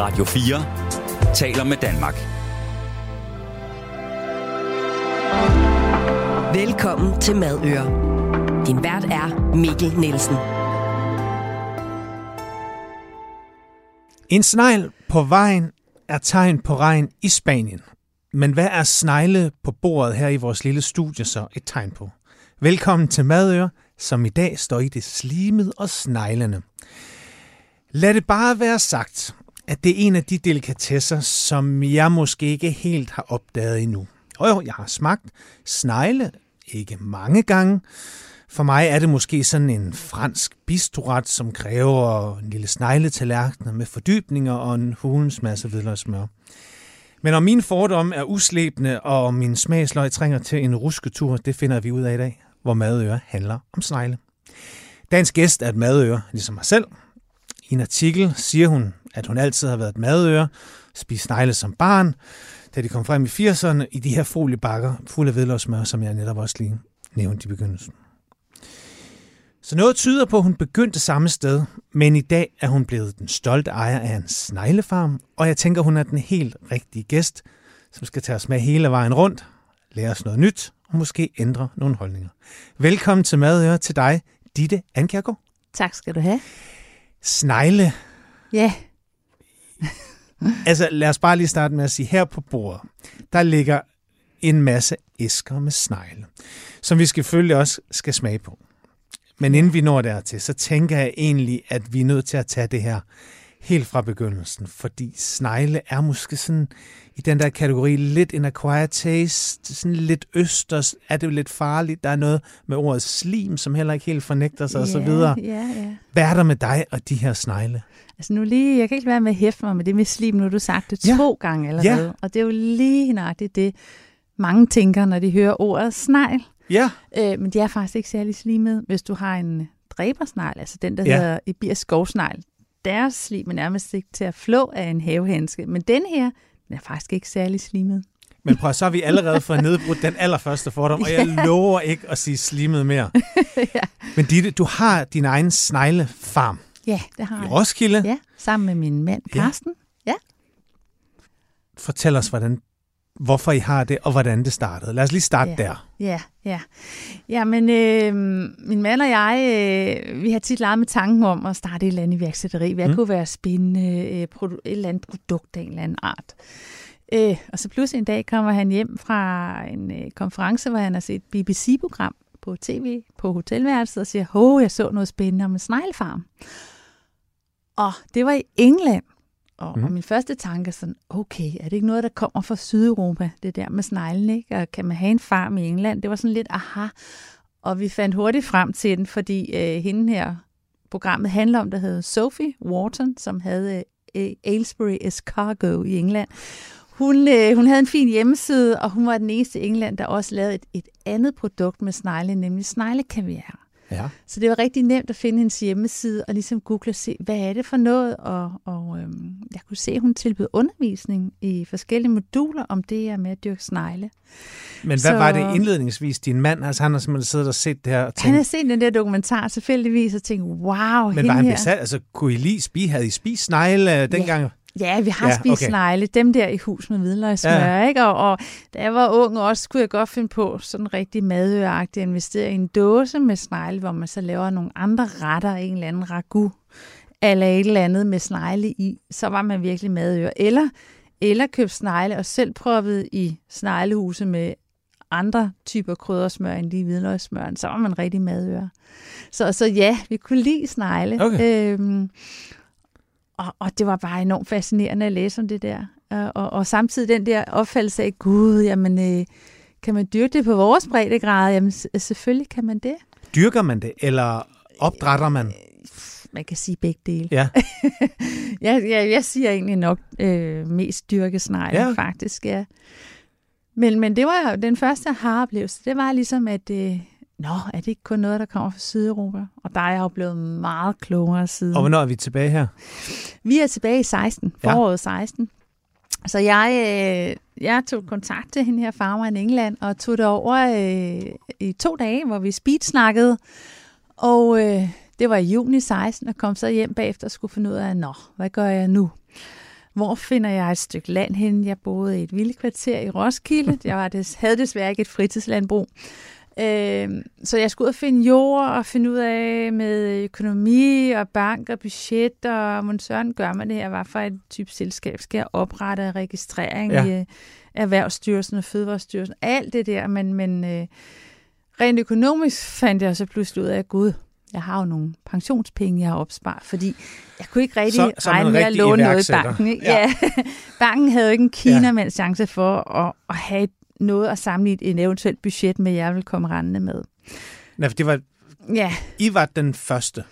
Radio 4 taler med Danmark. Velkommen til Madøre. Din vært er Mikkel Nielsen. En snegl på vejen er tegn på regn i Spanien. Men hvad er snegle på bordet her i vores lille studie så et tegn på? Velkommen til Madøre, som i dag står i det slimet og sneglene. Lad det bare være sagt, at det er en af de delikatesser, som jeg måske ikke helt har opdaget endnu. Og jo, jeg har smagt snegle, ikke mange gange. For mig er det måske sådan en fransk bistroret, som kræver en lille snegletallerkener med fordybninger og en hulens masse hvidløgsmør. Men om mine fordomme er uslæbende, og min smagsløg trænger til en rusketur, det finder vi ud af i dag, hvor madøre handler om snegle. Dagens gæst er et madøre, ligesom mig selv. I en artikel siger hun, at hun altid har været et madøre, spist snegle som barn, da de kom frem i 80'erne i de her foliebakker fulde af hvidløgsmør, som jeg netop også lige nævnte i begyndelsen. Så noget tyder på, at hun begyndte samme sted, men i dag er hun blevet den stolte ejer af en sneglefarm, og jeg tænker, hun er den helt rigtige gæst, som skal tage os med hele vejen rundt, lære os noget nyt og måske ændre nogle holdninger. Velkommen til Madøre til dig, Ditte Ankjærgaard. Tak skal du have. Snegle. Ja. altså lad os bare lige starte med at sige, her på bordet, der ligger en masse æsker med snegle, som vi selvfølgelig også skal smage på. Men inden vi når dertil, så tænker jeg egentlig, at vi er nødt til at tage det her helt fra begyndelsen, fordi snegle er måske sådan i den der kategori lidt en acquired taste, sådan lidt østers, er det jo lidt farligt, der er noget med ordet slim, som heller ikke helt fornægter sig ja, osv. Ja, ja. Hvad er der med dig og de her snegle? Altså nu lige, jeg kan ikke være med at hæfte mig med det med slim, nu har du sagt det ja. to gange allerede, ja. og det er jo lige nøjagtigt det, mange tænker, når de hører ordet snegl. Ja. Øh, men de er faktisk ikke særlig slimet. Hvis du har en dræbersnegl, altså den, der ja. hedder Ibir skovsnegl, deres slim er nærmest ikke til at flå af en havehandske. Men den her, den er faktisk ikke særlig slimet. Men prøv, så har vi allerede fået nedbrudt den allerførste fordom, og jeg lover ikke at sige slimet mere. ja. Men Ditte, du har din egen sneglefarm. Ja, det har jeg. I Roskilde. Ja, sammen med min mand Karsten. Ja. ja. Fortæl os, hvordan hvorfor I har det, og hvordan det startede. Lad os lige starte ja. der. Ja, ja. Ja, men øh, min mand og jeg, øh, vi har tit leget med tanken om at starte et eller andet iværksætteri. Hvad mm. kunne være spændende, øh, et eller andet produkt af en eller anden art. Øh, og så pludselig en dag kommer han hjem fra en øh, konference, hvor han har set et BBC-program på tv på hotelværelset og siger, åh, jeg så noget spændende om en sneglfarm. Og det var i England. Og, mm. og min første tanke er sådan, okay, er det ikke noget, der kommer fra Sydeuropa, det der med sneglen, ikke? Og kan man have en farm i England? Det var sådan lidt, aha. Og vi fandt hurtigt frem til den, fordi øh, hende her, programmet handler om, der hed Sophie Wharton, som havde øh, Aylesbury Escargot i England. Hun, øh, hun havde en fin hjemmeside, og hun var den eneste i England, der også lavede et, et andet produkt med snegle, nemlig sneglekaviar. Ja. Så det var rigtig nemt at finde hendes hjemmeside og ligesom google og se, hvad er det for noget? Og, og øhm, jeg kunne se, at hun tilbød undervisning i forskellige moduler om det her med at dyrke snegle. Men hvad så, var det indledningsvis, din mand? Altså han har simpelthen siddet og set det her og tænkt, Han har set den der dokumentar tilfældigvis og tænkt, wow, Men var han her. besat? Altså kunne I lige spise? Havde I spist snegle dengang? Ja. Ja, vi har ja, spist okay. snegle. Dem der i hus med hvidløgsmør, ja. ikke? Og, og da jeg var ung også, kunne jeg godt finde på sådan rigtig madøagtigt at investere i en dåse med snegle, hvor man så laver nogle andre retter, en eller anden ragu, eller et eller andet med snegle i. Så var man virkelig madøre. Eller, eller købe snegle og selv proppet i sneglehuse med andre typer kryddersmør end lige hvidløgsmøren, så var man rigtig madøre. Så, så ja, vi kunne lide snegle. Okay. Øhm, og, og det var bare enormt fascinerende at læse om det der. Og, og, og samtidig den der opfattelse af, gud, jamen, øh, kan man dyrke det på vores breddegrad? Jamen, selvfølgelig kan man det. Dyrker man det, eller opdrætter man? Øh, man kan sige begge dele. Ja. jeg, jeg, jeg siger egentlig nok øh, mest dyrkesnegle, ja. faktisk, ja. Men, men det var jo den første har-oplevelse. Det var ligesom, at øh, Nå, er det ikke kun noget, der kommer fra Sydeuropa? Og der er jeg jo blevet meget klogere siden. Og hvornår er vi tilbage her? Vi er tilbage i 16, foråret ja. 16. Så jeg, øh, jeg tog kontakt til hende her farmer i England, og tog det over øh, i to dage, hvor vi speedsnakkede. Og øh, det var i juni 16, og kom så hjem bagefter og skulle finde ud af, nå, hvad gør jeg nu? hvor finder jeg et stykke land hen? Jeg boede i et vildkvarter i Roskilde. Jeg var des, havde desværre ikke et fritidslandbrug. Øh, så jeg skulle ud og finde jord og finde ud af med økonomi og bank og budget, og hvordan søren gør man det her? Hvad for et type selskab skal jeg oprette registrering ja. i øh, Erhvervsstyrelsen og Fødevarestyrelsen? Alt det der, men, men øh, rent økonomisk fandt jeg så pludselig ud af, at gud, jeg har jo nogle pensionspenge, jeg har opsparet, fordi jeg kunne ikke rigtig så, så regne med at låne noget i banken. Ikke? Ja. ja. banken havde jo ikke en kinamands chance for at, at have noget at sammenligne et eventuelt budget med, jeg vil komme rendende med. Nej, for det var, ja. I var den første,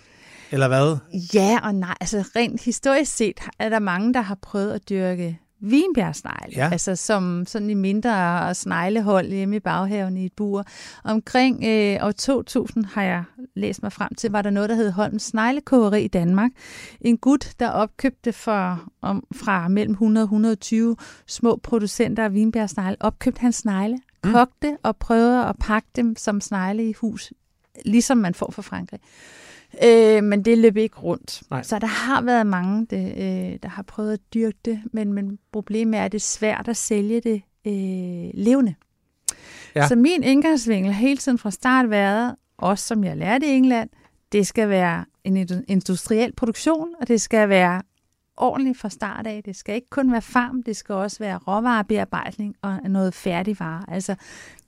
eller hvad? Ja og nej. Altså rent historisk set er der mange, der har prøvet at dyrke vinbjergsnegle, ja. altså som sådan i mindre sneglehold hjemme i baghaven i et bur. Omkring øh, år 2000 har jeg læst mig frem til, var der noget, der hed Holms Sneglekogeri i Danmark. En gut, der opkøbte for, om, fra mellem 100 og 120 små producenter af vinbjergsnegle, opkøbte han snegle, mm. kogte og prøvede at pakke dem som snegle i hus, ligesom man får fra Frankrig. Øh, men det løb ikke rundt. Nej. Så der har været mange, det, øh, der har prøvet at dyrke det, men, men problemet er, at det er svært at sælge det øh, levende. Ja. Så min indgangsvinkel har hele tiden fra start været, også som jeg lærte i England, det skal være en industriel produktion, og det skal være ordentligt fra start af. Det skal ikke kun være farm, det skal også være råvarebearbejdning og noget færdigvare. Altså,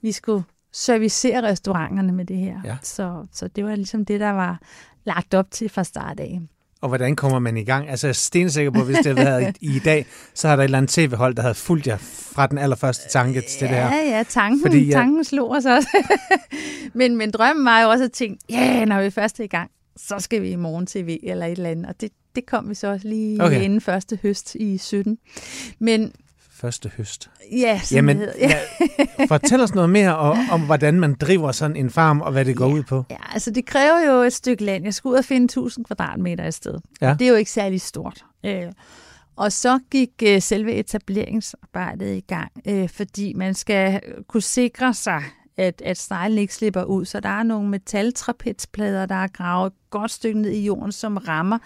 vi skulle servicere restauranterne med det her. Ja. Så, så det var ligesom det, der var lagt op til fra start af. Og hvordan kommer man i gang? Altså, jeg er stensikker på, at hvis det havde været i, i dag, så har der et eller andet tv-hold, der havde fulgt jer fra den allerførste tanke til ja, det her. Ja, ja, tanken, Fordi, ja, tanken slog os også. men, men drømmen var jo også at tænke, ja, yeah, når vi først er i gang, så skal vi i morgen tv eller et eller andet. Og det, det kom vi så også lige okay. inden første høst i 17. Men første høst. Ja, sådan Jamen, det ja. fortæl os noget mere om, om, hvordan man driver sådan en farm, og hvad det går ja. ud på. Ja, altså det kræver jo et stykke land. Jeg skulle ud og finde 1000 kvadratmeter et sted. Ja. Det er jo ikke særlig stort. Øh, og så gik øh, selve etableringsarbejdet i gang, øh, fordi man skal kunne sikre sig, at, at sneglen ikke slipper ud. Så der er nogle metaltrapetsplader, der er gravet et godt stykke ned i jorden, som rammer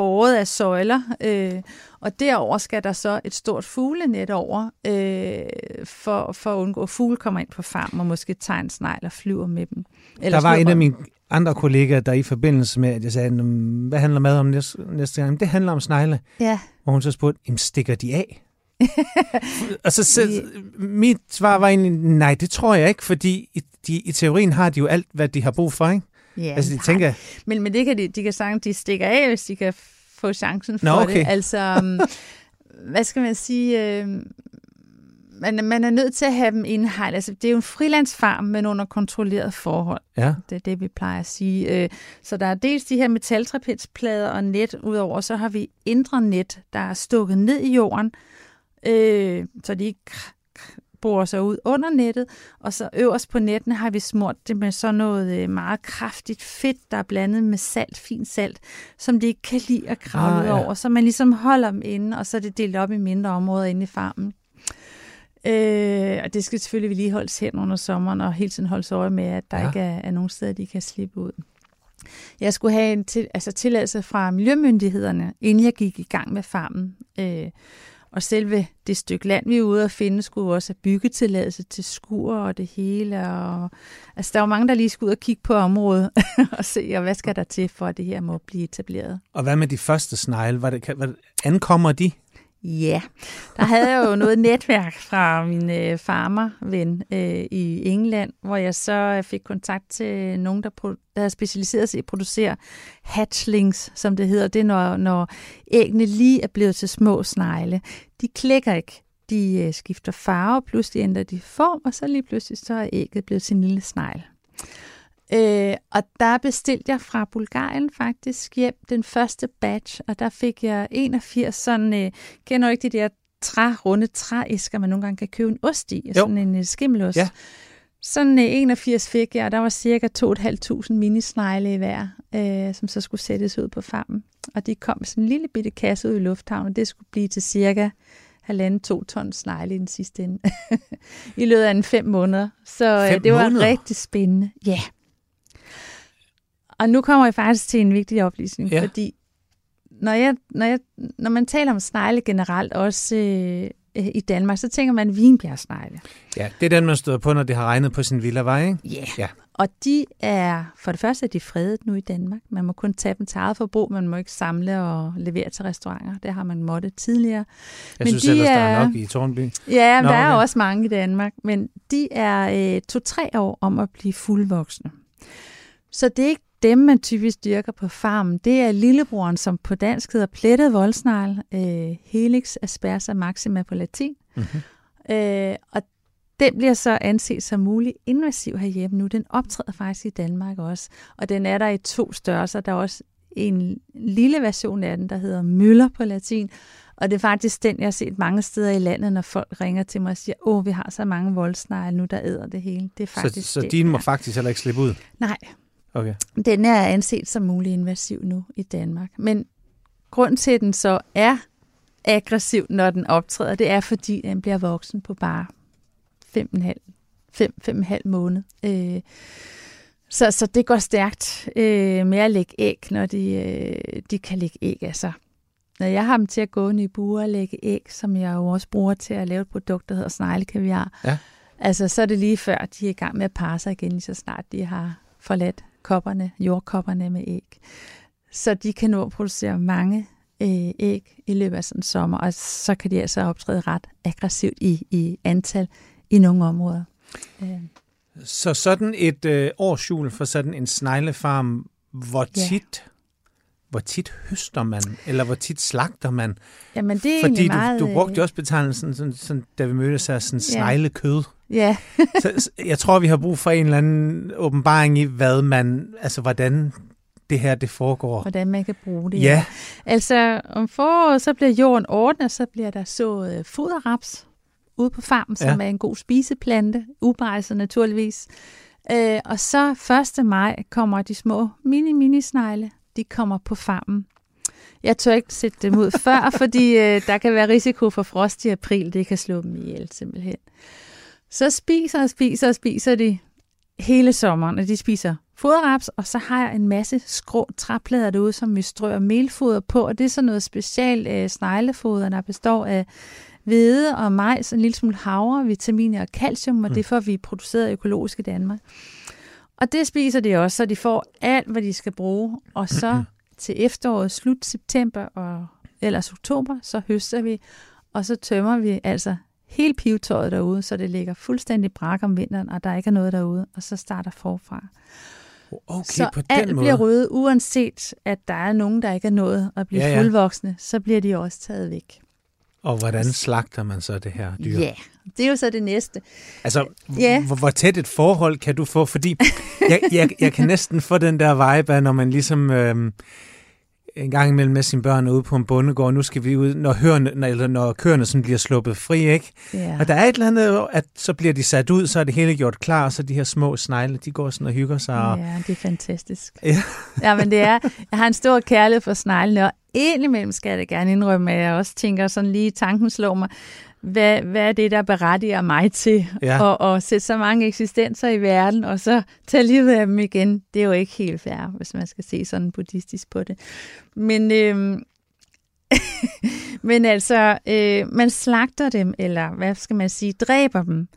båret af søjler, øh, og derover skal der så et stort fuglenet over, øh, for, for at undgå, at fugle kommer ind på farmen og måske tager en snegl og flyver med dem. Eller der var en af mine andre kollegaer, der i forbindelse med, at jeg sagde, hvad handler mad om næste, næste gang? Det handler om snegle. Ja. Hvor hun så spurgte, jamen stikker de af? og så, så mit svar var egentlig, nej, det tror jeg ikke, fordi i, de, i teorien har de jo alt, hvad de har brug for, ikke? Ja, altså, de tænker... Men, men det kan de, de kan sagtens, de stikker af, hvis de kan få chancen for Nå, okay. det. Altså, um, hvad skal man sige... Uh, man, man er nødt til at have dem indhegnet. Altså, det er jo en frilandsfarm, men under kontrolleret forhold. Ja. Det er det, vi plejer at sige. Uh, så der er dels de her metaltrapetsplader og net, udover så har vi indre net, der er stukket ned i jorden, uh, så de ikke borer sig ud under nettet, og så øverst på nettene har vi smurt det med sådan noget øh, meget kraftigt fedt, der er blandet med salt, fint salt, som de ikke kan lide at kravle ah, ja. over, så man ligesom holder dem inde, og så er det delt op i mindre områder inde i farmen. Øh, og det skal selvfølgelig vedligeholdes hen under sommeren, og hele tiden holdes øje med, at der ja. ikke er, er nogen steder, de kan slippe ud. Jeg skulle have en til, altså tilladelse fra miljømyndighederne, inden jeg gik i gang med farmen. Øh, og selve det stykke land, vi er ude at finde, skulle også have byggetilladelse til skur og det hele. Og, altså, der var mange, der lige skulle ud og kigge på området og se, og hvad skal der til, for at det her må blive etableret. Og hvad med de første snegle? Var det, var, ankommer de? Ja, der havde jeg jo noget netværk fra min øh, farmerven øh, i England, hvor jeg så øh, fik kontakt til nogen, der, der specialiseret sig i at producere hatchlings, som det hedder. Det er, når, når æggene lige er blevet til små snegle. De klikker ikke. De øh, skifter farve, pludselig ændrer de form, og så lige pludselig så er ægget blevet til en lille snegl. Øh, og der bestilte jeg fra Bulgarien faktisk hjem den første batch, og der fik jeg 81 sådan, øh, kender du ikke de der træ, runde trææsker, man nogle gange kan købe en ost i, jo. sådan en uh, skimmelost. Ja. Sådan øh, 81 fik jeg, og der var cirka 2.500 minisnegle i hver, øh, som så skulle sættes ud på farmen. Og de kom med sådan en lille bitte kasse ud i lufthavnen, og det skulle blive til cirka halvanden, to ton snegle i den sidste ende. I løbet af en fem måneder. Så øh, fem det var måneder? rigtig spændende. Ja. Yeah. Og nu kommer jeg faktisk til en vigtig oplysning, ja. fordi når, jeg, når, jeg, når man taler om snegle generelt, også øh, i Danmark, så tænker man vinbjergsnegle. Ja, det er den, man støder på, når det har regnet på sin villa vej, ikke? Yeah. Ja. Og de er, for det første er de fredet nu i Danmark. Man må kun tage dem til eget forbrug, man må ikke samle og levere til restauranter. Det har man måttet tidligere. Jeg Men synes de ellers, der er er- nok i Tornby. Ja, men Nå, der er okay. også mange i Danmark, men de er øh, to-tre år om at blive fuldvoksne. Så det er ikke dem, man typisk dyrker på farmen. Det er lillebroren, som på dansk hedder plettet voldsnegl, øh, Helix aspersa maxima på latin. Mm-hmm. Øh, og den bliver så anset som mulig invasiv herhjemme nu. Den optræder faktisk i Danmark også. Og den er der i to størrelser. Der er også en lille version af den, der hedder Møller på latin. Og det er faktisk den, jeg har set mange steder i landet, når folk ringer til mig og siger, åh, vi har så mange voldsnegle nu, der æder det hele. Det er Så, faktisk så den din må faktisk heller ikke slippe ud? Nej, Okay. den er anset som mulig invasiv nu i Danmark. Men grund til, at den så er aggressiv, når den optræder, det er, fordi den bliver voksen på bare 5,5 fem, fem og en halv måned. Øh, så, så det går stærkt øh, med at lægge æg, når de, øh, de kan lægge æg af sig. Når jeg har dem til at gå i buer og lægge æg, som jeg jo også bruger til at lave et produkt, der hedder sneglekaviar, Ja. altså så er det lige før, de er i gang med at parre sig igen, lige så snart de har forladt kopperne, jordkopperne med æg. Så de kan nå at producere mange øh, æg i løbet af sådan en sommer, og så kan de altså optræde ret aggressivt i, i antal i nogle områder. Øh, Så sådan et øh, årsjul for sådan en sneglefarm, hvor Ja. tit, hvor tit høster man, eller hvor tit slagter man? jamen det er Fordi du, meget... du brugte jo øh, også betegnelsen, sådan, sådan, da vi mødtes her, sådan Ja. sneglekød. Ja, så, jeg tror, vi har brug for en eller anden åbenbaring i, hvad man, altså hvordan det her det foregår. hvordan man kan bruge det. Ja, Altså om foråret, så bliver jorden ordnet, så bliver der så øh, foderraps ude på farmen, som Ja. er en god spiseplante, ubrejset naturligvis. Øh, og så 1. maj kommer de små mini-mini-snegle, de kommer på farmen. Jeg tør ikke sætte dem ud før, fordi øh, der kan være risiko for frost i april. Det kan slå dem ihjel simpelthen. Så spiser og spiser og spiser de hele sommeren, og de spiser foderraps, og så har jeg en masse skrå træplader derude, som vi strøer melfoder på, og det er sådan noget specielt øh, sneglefoder, der består af hvede og majs, en lille smule havre, vitaminer og calcium, og det får vi produceret økologisk i Danmark. Og det spiser de også, så de får alt, hvad de skal bruge, og så til efteråret, slut september og ellers oktober, så høster vi, og så tømmer vi altså hele pivetøjet derude, så det ligger fuldstændig brak om vinteren, og der ikke er noget derude, og så starter forfra. okay, så på den alt måde. bliver ryddet, uanset at der er nogen, der ikke er nået at blive Ja, ja, fuldvoksne, så bliver de også taget væk. Og hvordan slagter man så det her dyr? Ja, det er jo så det næste. Altså, Ja. hvor, hvor tæt et forhold kan du få? Fordi jeg, jeg, jeg kan næsten få den der vibe når man ligesom øhm, en gang imellem med sine børn ude på en bondegård, nu skal vi ud, når, hørende, når, eller når køerne sådan bliver sluppet fri, ikke? Ja. Og der er et eller andet, at så bliver de sat ud, så er det hele gjort klar, så de her små snegle, de går sådan og hygger sig. Og, Ja, det er fantastisk. Ja. ja, men det er, jeg har en stor kærlighed for sneglene, og indimellem skal jeg da gerne indrømme, at jeg også tænker sådan lige, tanken slår mig, hvad, hvad er det, der berettiger mig til Ja. at, at sætte så mange eksistenser i verden, og så tage livet af dem igen? Det er jo ikke helt fair, hvis man skal se sådan buddhistisk på det. Men, øhm, men altså, øh, man slagter dem, eller hvad skal man sige, dræber dem.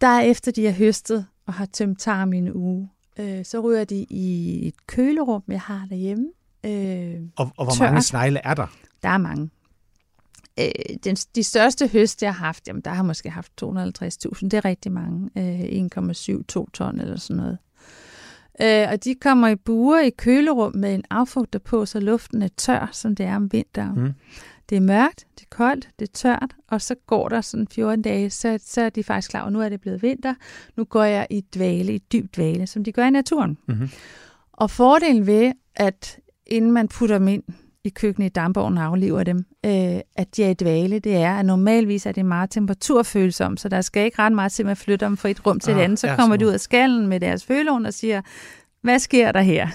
Der er efter de har høstet og har tømt tarm i en uge, øh, så ryger de i et kølerum, jeg har derhjemme. Øh, og, og hvor tørt. mange snegle er der? der er mange. Øh, den, de største høst, jeg har haft, jamen, der har jeg måske haft 250.000. Det er rigtig mange. Øh, 1,7-2 ton eller sådan noget. Øh, og de kommer i buer i kølerum med en affugter på, så luften er tør, som det er om vinteren. Mm. Det er mørkt, det er koldt, det er tørt, og så går der sådan 14 dage, så, så er de faktisk klar, og nu er det blevet vinter. Nu går jeg i dvale, i dyb dvale, som de gør i naturen. Mm-hmm. Og fordelen ved, at inden man putter dem ind i køkkenet i dampovnen og aflever dem, øh, at de er i dvale, det er, at normalvis er det meget temperaturfølsomt, så der skal ikke ret meget til, at man flytter dem fra et rum til et Ah, andet. Så kommer de ud af skallen med deres følehorn og siger, hvad sker der her?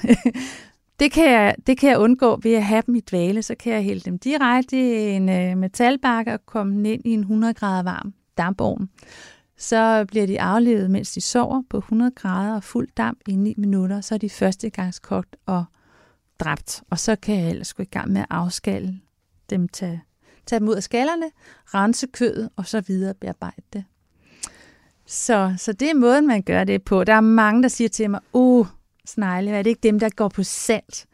det, kan jeg, det kan jeg undgå ved at have dem i dvale, så kan jeg hælde dem direkte i en øh, metalbakke og komme dem ind i en 100 grader varm dampovn. Så bliver de aflevet, mens de sover på 100 grader og fuld damp i 9 minutter. Så er de førstegangskogt og dræbt. Og så kan jeg ellers gå i gang med at afskalle dem, tage, tage dem ud af skallerne, rense kødet og så videre bearbejde det. Så, så det er måden, man gør det på. Der er mange, der siger til mig, uh, snegle, er det ikke dem, der går på salt?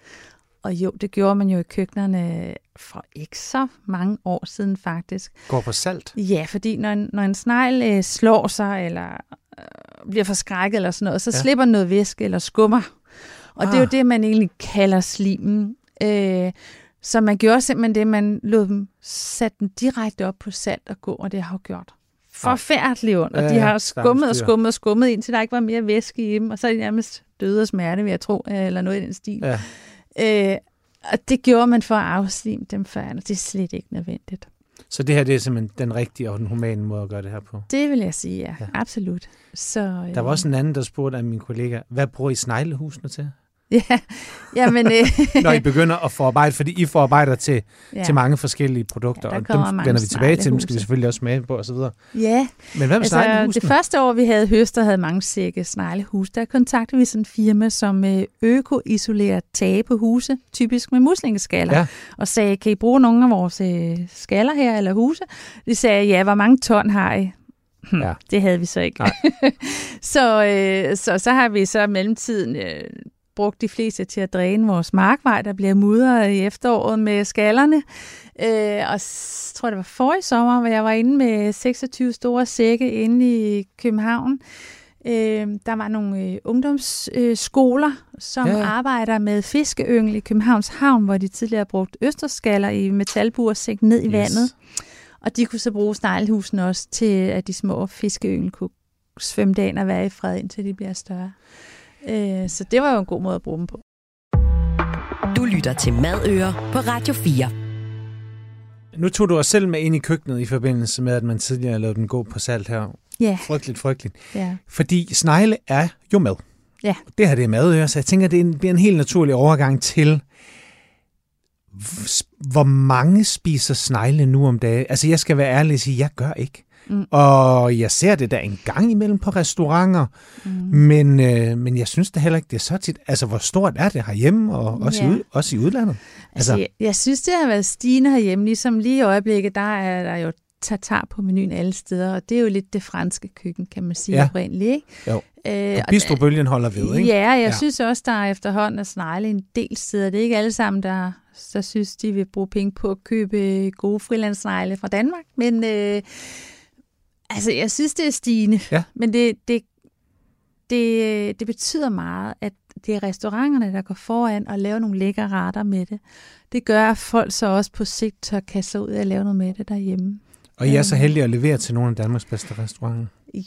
Og jo, det gjorde man jo i køkkenerne for ikke så mange år siden faktisk. Går på salt? Ja, fordi når en, når en snegl øh, slår sig, eller øh, bliver forskrækket eller sådan noget, så Ja. slipper den noget væske eller skummer. Og ah. det er jo Ah. det, man egentlig kalder slimen. Øh, så man gjorde simpelthen det, man lod dem sætte den direkte op på salt og gå, og det har jo gjort forfærdeligt ondt. Og Ja, de har skummet og skummet og skummet, indtil der ikke var mere væske i dem, og så er de nærmest døde af smerte, vil jeg tro, eller noget i den stil. Ja. Øh, og det gjorde man for at afslime dem før, og det er slet ikke nødvendigt. Så det her det er simpelthen den rigtige og den humane måde at gøre det her på. Det vil jeg sige, ja. Ja. ja. Absolut. Så, øh, Der var også en anden, der spurgte af min kollega, hvad bruger I sneglehusene til? Ja, jamen, øh, Når I begynder at forarbejde, fordi I forarbejder til, ja. ja. til mange forskellige produkter, Ja, der og dem vender vi tilbage til, dem skal vi selvfølgelig også smage på osv. Men Ja, hvad med altså det første år, vi havde høster, havde mange sække sneglehus. Der kontaktede vi sådan en firma, som øh, øko-isolerer tage på huse, typisk med muslingeskaller, Ja. og sagde, kan I bruge nogle af vores øh, skaller her, eller huse? De sagde, ja, hvor mange ton har I? Hm, Ja. Det havde vi så ikke. Så, øh, så så har vi så i mellemtiden øh, brugt de fleste til at dræne vores markvej, der bliver mudret i efteråret med skallerne. Øh, og s- tror, det var forrige sommer, hvor jeg var inde med 26 store sække inde i København. Øh, der var nogle øh, ungdomsskoler, øh, som Ja, arbejder med fiskeyngel i Københavns Havn, hvor de tidligere har brugt østerskaller i metalbur sæk ned i Yes. vandet. Og de kunne så bruge sneglehusene også til, at de små fiskeyngel kunne svømme dagen og være i fred, indtil de bliver større. Øh, så det var jo en god måde at bruge dem på. Du lytter til Madøer på Radio 4. Nu tog du os selv med ind i køkkenet i forbindelse med, at man tidligere lavede den gå på salt her. Ja, Frygteligt, frygteligt. ja. Fordi snegle er jo mad. Ja. Det her det er madøre, så jeg tænker, det er en, det er en helt naturlig overgang til, hvor mange spiser snegle nu om dagen. Altså, jeg skal være ærlig og sige, jeg gør ikke. Mm. Og jeg ser det der en gang imellem på restauranter, Mm. men, øh, men jeg synes da heller ikke, det er så tit. Altså, hvor stort er det herhjemme, og også, Ja. i, ud, også i udlandet? Altså, Altså- jeg, jeg synes, det har været stigende herhjemme. Ligesom lige i øjeblikket, der er der jo tartar på menuen alle steder, og det er jo lidt det franske køkken, kan man sige Ja. oprindeligt. Ikke? Jo. Øh, Og bistrobølgen holder ved, ikke? Ja, jeg Ja. synes også, der er efterhånden at snegle en del steder. Det er ikke alle sammen, der, der synes, de vil bruge penge på at købe gode frilandsnegle fra Danmark. Men øh, altså, jeg synes, det er stigende. Ja. Men det, det, det, det betyder meget, at det er restauranterne, der går foran og laver nogle lækre retter med det. Det gør, at folk så også på sigt tør kaste ud at lave noget med det derhjemme. Og I er så heldige at levere til nogle af Danmarks bedste restauranter.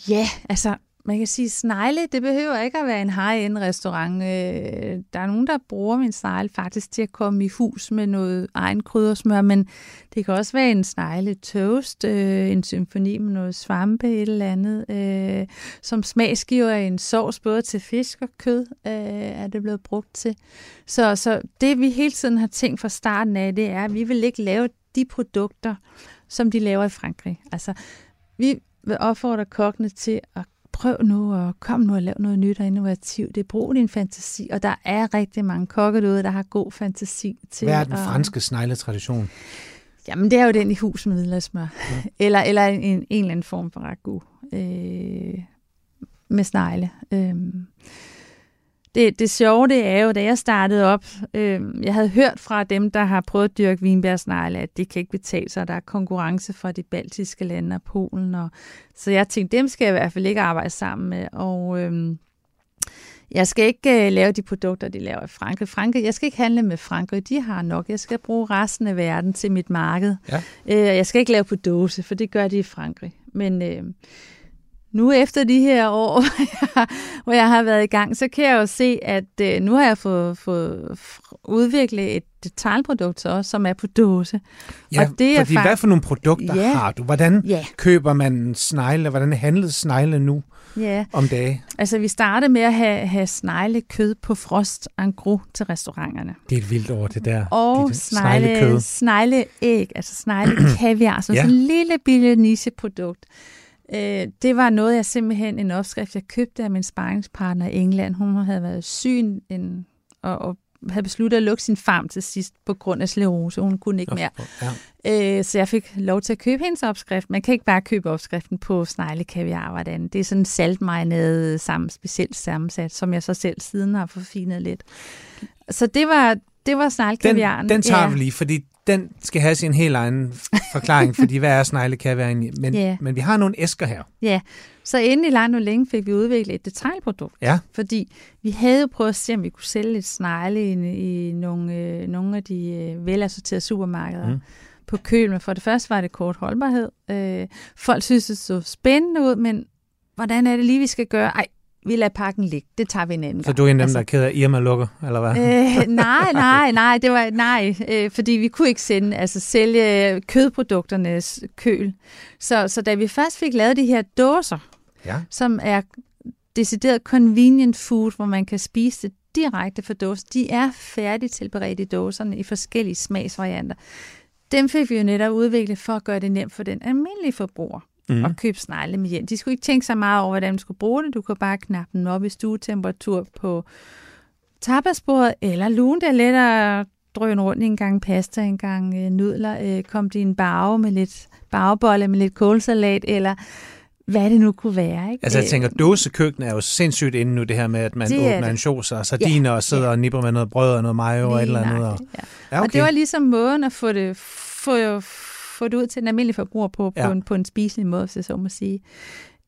Ja, altså man kan sige, snegle, det behøver ikke at være en high-end restaurant. Øh, der er nogen, der bruger min snegle faktisk til at komme i hus med noget egen kryddersmør, men det kan også være en snegle toast, øh, en symfoni med noget svampe, et eller andet, øh, som smagsgiver en sovs, både til fisk og kød, er det blevet brugt til. Så, så det vi hele tiden har tænkt fra starten af, det er, at vi vil ikke lave de produkter, som de laver i Frankrig. Altså, vi vil opfordre kokkene til at prøv nu og kom nu og lav noget nyt og innovativt. Det er brug din fantasi, og der er rigtig mange kokke derude, der har god fantasi til Hvad er den at- franske snegletradition? Jamen, det er jo den i hus med hvidløgsmør. eller, eller en, en, en eller anden form for ragu øh, med snegle. Øh. Det, det sjove, det er jo, da jeg startede op, øh, jeg havde hørt fra dem, der har prøvet at dyrke vinbærsnegle, at det kan ikke betale sig. Der er konkurrence fra de baltiske lande og Polen. Og, så jeg tænkte, dem skal jeg i hvert fald ikke arbejde sammen med. Og øh, jeg skal ikke øh, lave de produkter, de laver i Frankrig. Frankrig. Jeg skal ikke handle med Frankrig, de har nok. Jeg skal bruge resten af verden til mit marked. Ja. Øh, jeg skal ikke lave på dåse, for det gør de i Frankrig. Men øh, nu efter de her år, hvor jeg, har været i gang, så kan jeg jo se, at øh, nu har jeg fået, fået udviklet et detaljprodukt så, som er på dåse. Ja, Og det er fordi fakt- hvad for nogle produkter Ja. har du? Hvordan Ja, køber man snegle? Hvordan handles snegle nu ja. om dage? Altså vi startede med at have, have sneglekød på frost en gros til restauranterne. Det er et vildt ord, det der. Og Dit snegle, snegleæg, altså sneglekaviar, så Ja. sådan en lille bitte nicheprodukt. Øh, det var noget, jeg simpelthen, en opskrift, jeg købte af min sparringspartner i England. Hun havde været syg en, og, og havde besluttet at lukke sin farm til sidst på grund af sklerose. Hun kunne ikke mere. Ja. Øh, så jeg fik lov til at købe hendes opskrift. Man kan ikke bare købe opskriften på sneglekaviar, hvordan. Det er sådan saltmarinade sammen, specielt sammensat, som jeg så selv siden har forfinet lidt. Så det var, det var sneglekaviaren. Den, den tager ja. vi lige, fordi den skal have sin helt egen forklaring, fordi hvad er sneglekaviar egentlig? Men, Ja. men vi har nogle æsker her. Ja, så inden i langt og længe fik vi udviklet et detailprodukt. Ja. Fordi vi havde prøvet at se, om vi kunne sælge lidt snegle i, i nogle, øh, nogle af de øh, velassorterede supermarkeder mm. på køl. Men for det første var det kort holdbarhed. Øh, folk synes, det så spændende ud, men hvordan er det lige, vi skal gøre? Ej, vi lader pakken ligge. Det tager vi en anden Så du er en af dem, der er ked af, Irma lukker, eller hvad? Øh, nej, nej, nej, det var nej, øh, fordi vi kunne ikke sende, altså sælge kødprodukternes køl. Så, så da vi først fik lavet de her dåser, Ja. som er decideret convenient food, hvor man kan spise det direkte fra dåsen, de er færdigt tilberedt i dåserne i forskellige smagsvarianter. Dem fik vi jo netop udviklet for at gøre det nemt for den almindelige forbruger Mm. at købe snegle med hjem. De skulle ikke tænke så meget over, hvordan du skulle bruge det. Du kan bare knappe den op i stuetemperatur på tapasbordet, eller lugen det er let at drøne rundt i en gang pasta, en gang øh, nudler, øh, kom det i en barve med lidt bagebolle med lidt kålsalat, eller hvad det nu kunne være. Ikke? Altså jeg Øh, tænker, dåsekøkken er jo sindssygt inde nu, det her med, at man Det er åbner det. en sauce og sardiner Ja, og sidder ja. og nipper med noget brød og noget mayo og et lige eller andet. Og, Ja. ja, Okay. Og det var ligesom måden at få det, få, få det ud til en almindelig forbruger på, på, Ja. en, på en spiselig måde, hvis jeg så må sige.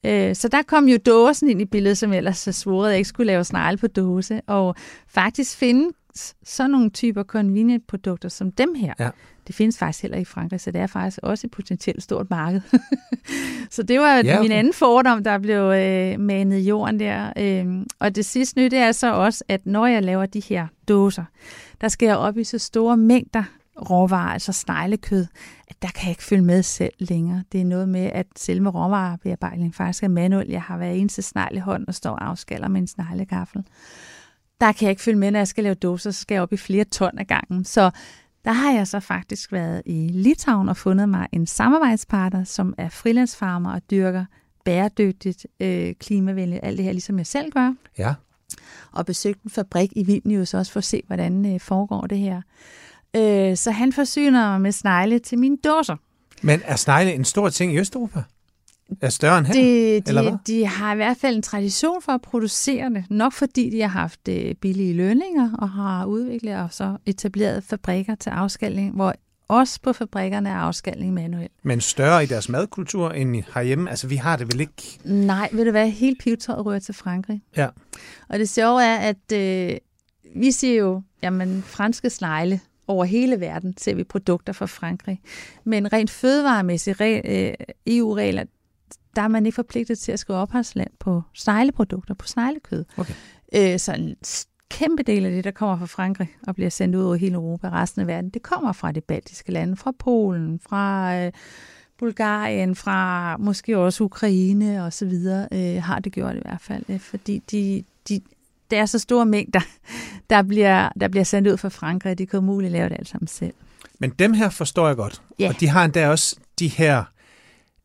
Øh, Så der kom jo dåsen ind i billedet, som ellers så svoret, at jeg ikke skulle lave snegle på dåse. Og faktisk findes sådan nogle typer convenient produkter som dem her. Ja. Det findes faktisk heller i Frankrig, så det er faktisk også et potentielt stort marked. så det var Ja, min anden fordom, der blev øh, manet i jorden der. Øh, og det sidste nye, det er så også, at når jeg laver de her dåser, der skal jeg op i så store mængder råvarer, altså sneglekød, der kan jeg ikke følge med selv længere. Det er noget med, at selve råvarebearbejdningen faktisk er manuel. Jeg har hver eneste snegl i hånden og står og afskaller med en sneglegaffel. Der kan jeg ikke følge med, når jeg skal lave dåser, så skal jeg op i flere ton ad gangen. Så der har jeg så faktisk været i Litauen og fundet mig en samarbejdspartner, som er frilandsfarmer og dyrker bæredygtigt, øh, klimavenligt, alt det her, ligesom jeg selv gør Ja. og besøgte en fabrik i Vilnius også for at se, hvordan øh, foregår det her. Øh, så han forsyner mig med snegle til mine dåser. Men er snegle en stor ting i Østeuropa? Er større end her? Det, eller hvad? de, de har i hvert fald en tradition for at producere det, nok fordi de har haft øh, billige lønninger og har udviklet og så etableret fabrikker til afskalning, hvor også på fabrikkerne er afskalning manuelt. Men større i deres madkultur end herhjemme? Altså, vi har det vel ikke... Nej, ved du hvad, helt pivetøjet rører til Frankrig. Ja. Og det sjove er, at øh, vi siger jo, jamen franske snegle over hele verden ser vi produkter fra Frankrig. Men rent fødevaremæssigt re- øh, EU-regler, der er man ikke forpligtet til at skrive opholdsland på snegleprodukter, på sneglekød. Okay. Øh, så en kæmpe del af det, der kommer fra Frankrig og bliver sendt ud over hele Europa og resten af verden, det kommer fra de baltiske lande, fra Polen, fra øh, Bulgarien, fra måske også Ukraine og så videre, øh, har det gjort i hvert fald, øh, fordi de, de, det er så store mængder, der bliver, der bliver sendt ud fra Frankrig, at de kan umuligt lave det alt sammen selv. Men dem her forstår jeg godt. Ja. Og de har endda også de her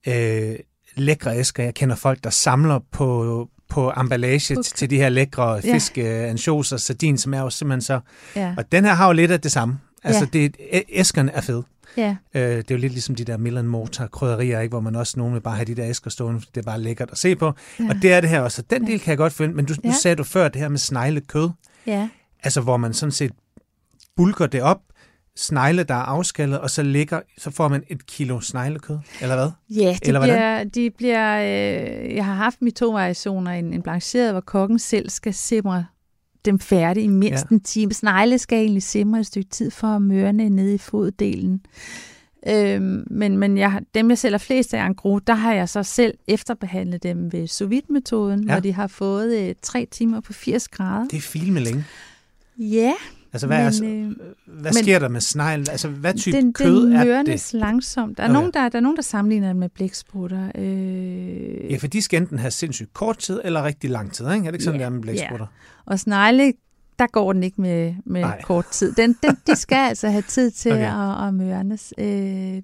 øh, lækre æsker. Jeg kender folk, der samler på, på emballage På- til, de her lækre fisk, ja. ansjos og sardin, som er jo simpelthen så... Ja, Og den her har jo lidt af det samme. Altså, Ja. det, æskerne er fede. Ja, Øh, det er jo lidt ligesom de der Milan Mortar krydderier, ikke? hvor man også nogen vil bare have de der æsker stående, fordi det er bare lækkert at se på. ja. Og det er det her også. Og Den del kan jeg godt finde. Men du, nu Ja. sagde du før det her med sneglekød. ja. Altså, hvor man sådan set bulker det op, snegle, der er afskallet, og så ligger, så får man et kilo sneglekød, eller hvad? Ja, de Eller bliver, de bliver, øh, jeg har haft mit to variationer. En, en blancheret, hvor kokken selv skal simre dem færdig i mindst Ja. en time. Snegle skal egentlig simre et stykke tid for at mørne nede i foddelen. Øhm, men men jeg, dem, jeg sælger flest af en gro, der har jeg så selv efterbehandlet dem ved sous vide-metoden, Ja. hvor de har fået øh, tre timer på 80 grader. Det er filme længe. Ja, Altså, hvad, er, men, øh, hvad men- sker der med snegl? Altså, hvad type den, kød den er mørnes langsomt. Der er, Okay. nogen, der, der er nogen, der sammenligner den med blæksprutter. Øh, Ja, for de skal enten have sindssygt kort tid, eller rigtig lang tid, ikke? Er det ikke sådan, yeah. der med blæksprutter? Og snegle, der går den ikke med, med kort tid. Den, den, de skal altså have tid til Okay. okay. at, at mørnes. Øh,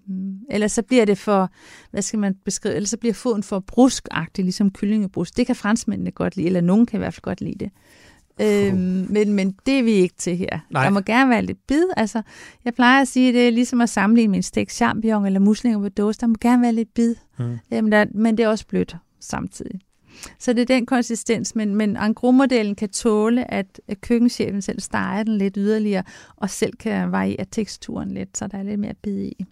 ellers så bliver det for, hvad skal man beskrive, ellers så bliver foden for bruskagtig, ligesom kyllingebrusk. Det kan franskmændene godt lide, eller nogen kan i hvert fald godt lide det. Øhm, men, men det er vi ikke til her. Nej. Der må gerne være lidt bid. Altså, jeg plejer at sige, at det er ligesom at sammenligne med en stegt champignon eller muslinger på dåse. Der må gerne være lidt bid. Mm. Øhm, der, men det er også blødt samtidig. Så det er den konsistens, men, men engrosmodellen kan tåle, at, at køkkenchefen selv steger den lidt yderligere, og selv kan variere teksturen lidt, så der er lidt mere bid i.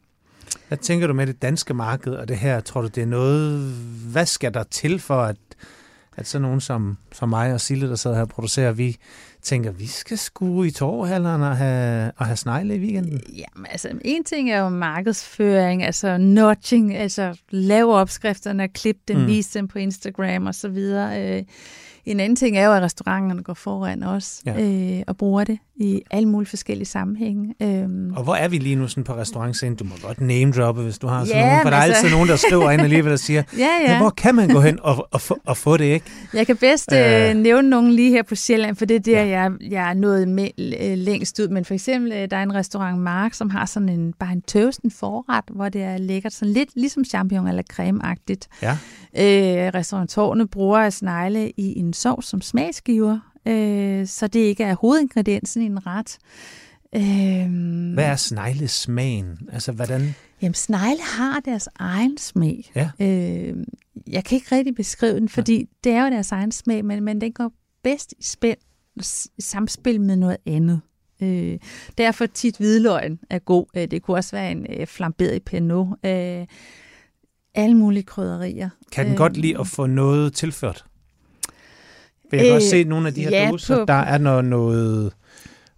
Hvad tænker du med det danske marked og det her? Tror du, det er noget... Hvad skal der til for, at, at sådan nogen som, som mig og Sille, der sidder her og producerer, vi tænker, vi skal sgu i torvehalleren og have, og have snegle i weekenden? Jamen, altså, en ting er jo markedsføring, altså notching, altså lave opskrifterne, klip dem, Mm. vise dem på Instagram og så videre. Øh, En anden ting er jo, at restauranterne går foran os ja. øh, og bruger det i alle mulige forskellige sammenhænge. Øhm, Og hvor er vi lige nu sådan på restaurantscenen? Du må godt name droppe, hvis du har sådan Ja, nogen, for der er altså- altid nogen, der skriver ind alligevel og siger, ja, ja. hvor kan man gå hen og, og, få, og få det, ikke? Jeg kan bedst Øh. øh, nævne nogen lige her på Sjælland, for det er der, Ja. jeg, jeg er nået med, øh, længst ud. Men for eksempel, øh, der er en restaurant Mark, som har sådan en, bare en toasten forret, hvor det er lækkert, sådan lidt ligesom champignon eller creme-agtigt. Ja. Øh, restaurantårne bruger snegle i en sovs som smagsgiver, øh, så det ikke er hovedingrediensen i en ret. Øh, Hvad er sneglesmagen? Altså, hvordan... Jamen, snegle har deres egen smag. Ja. Øh, jeg kan ikke rigtig beskrive den, fordi det er jo deres egen smag, men, men den går bedst i spil, s- samspil med noget andet. Øh, derfor tit hvidløgn er god. Øh, det kunne også være en øh, flamberet pinot. Øh, alle mulige krydderier. Kan den Øh, godt lide at få noget tilført? For jeg kan Øh, også se nogle af de her ja, doser, på- der er noget, noget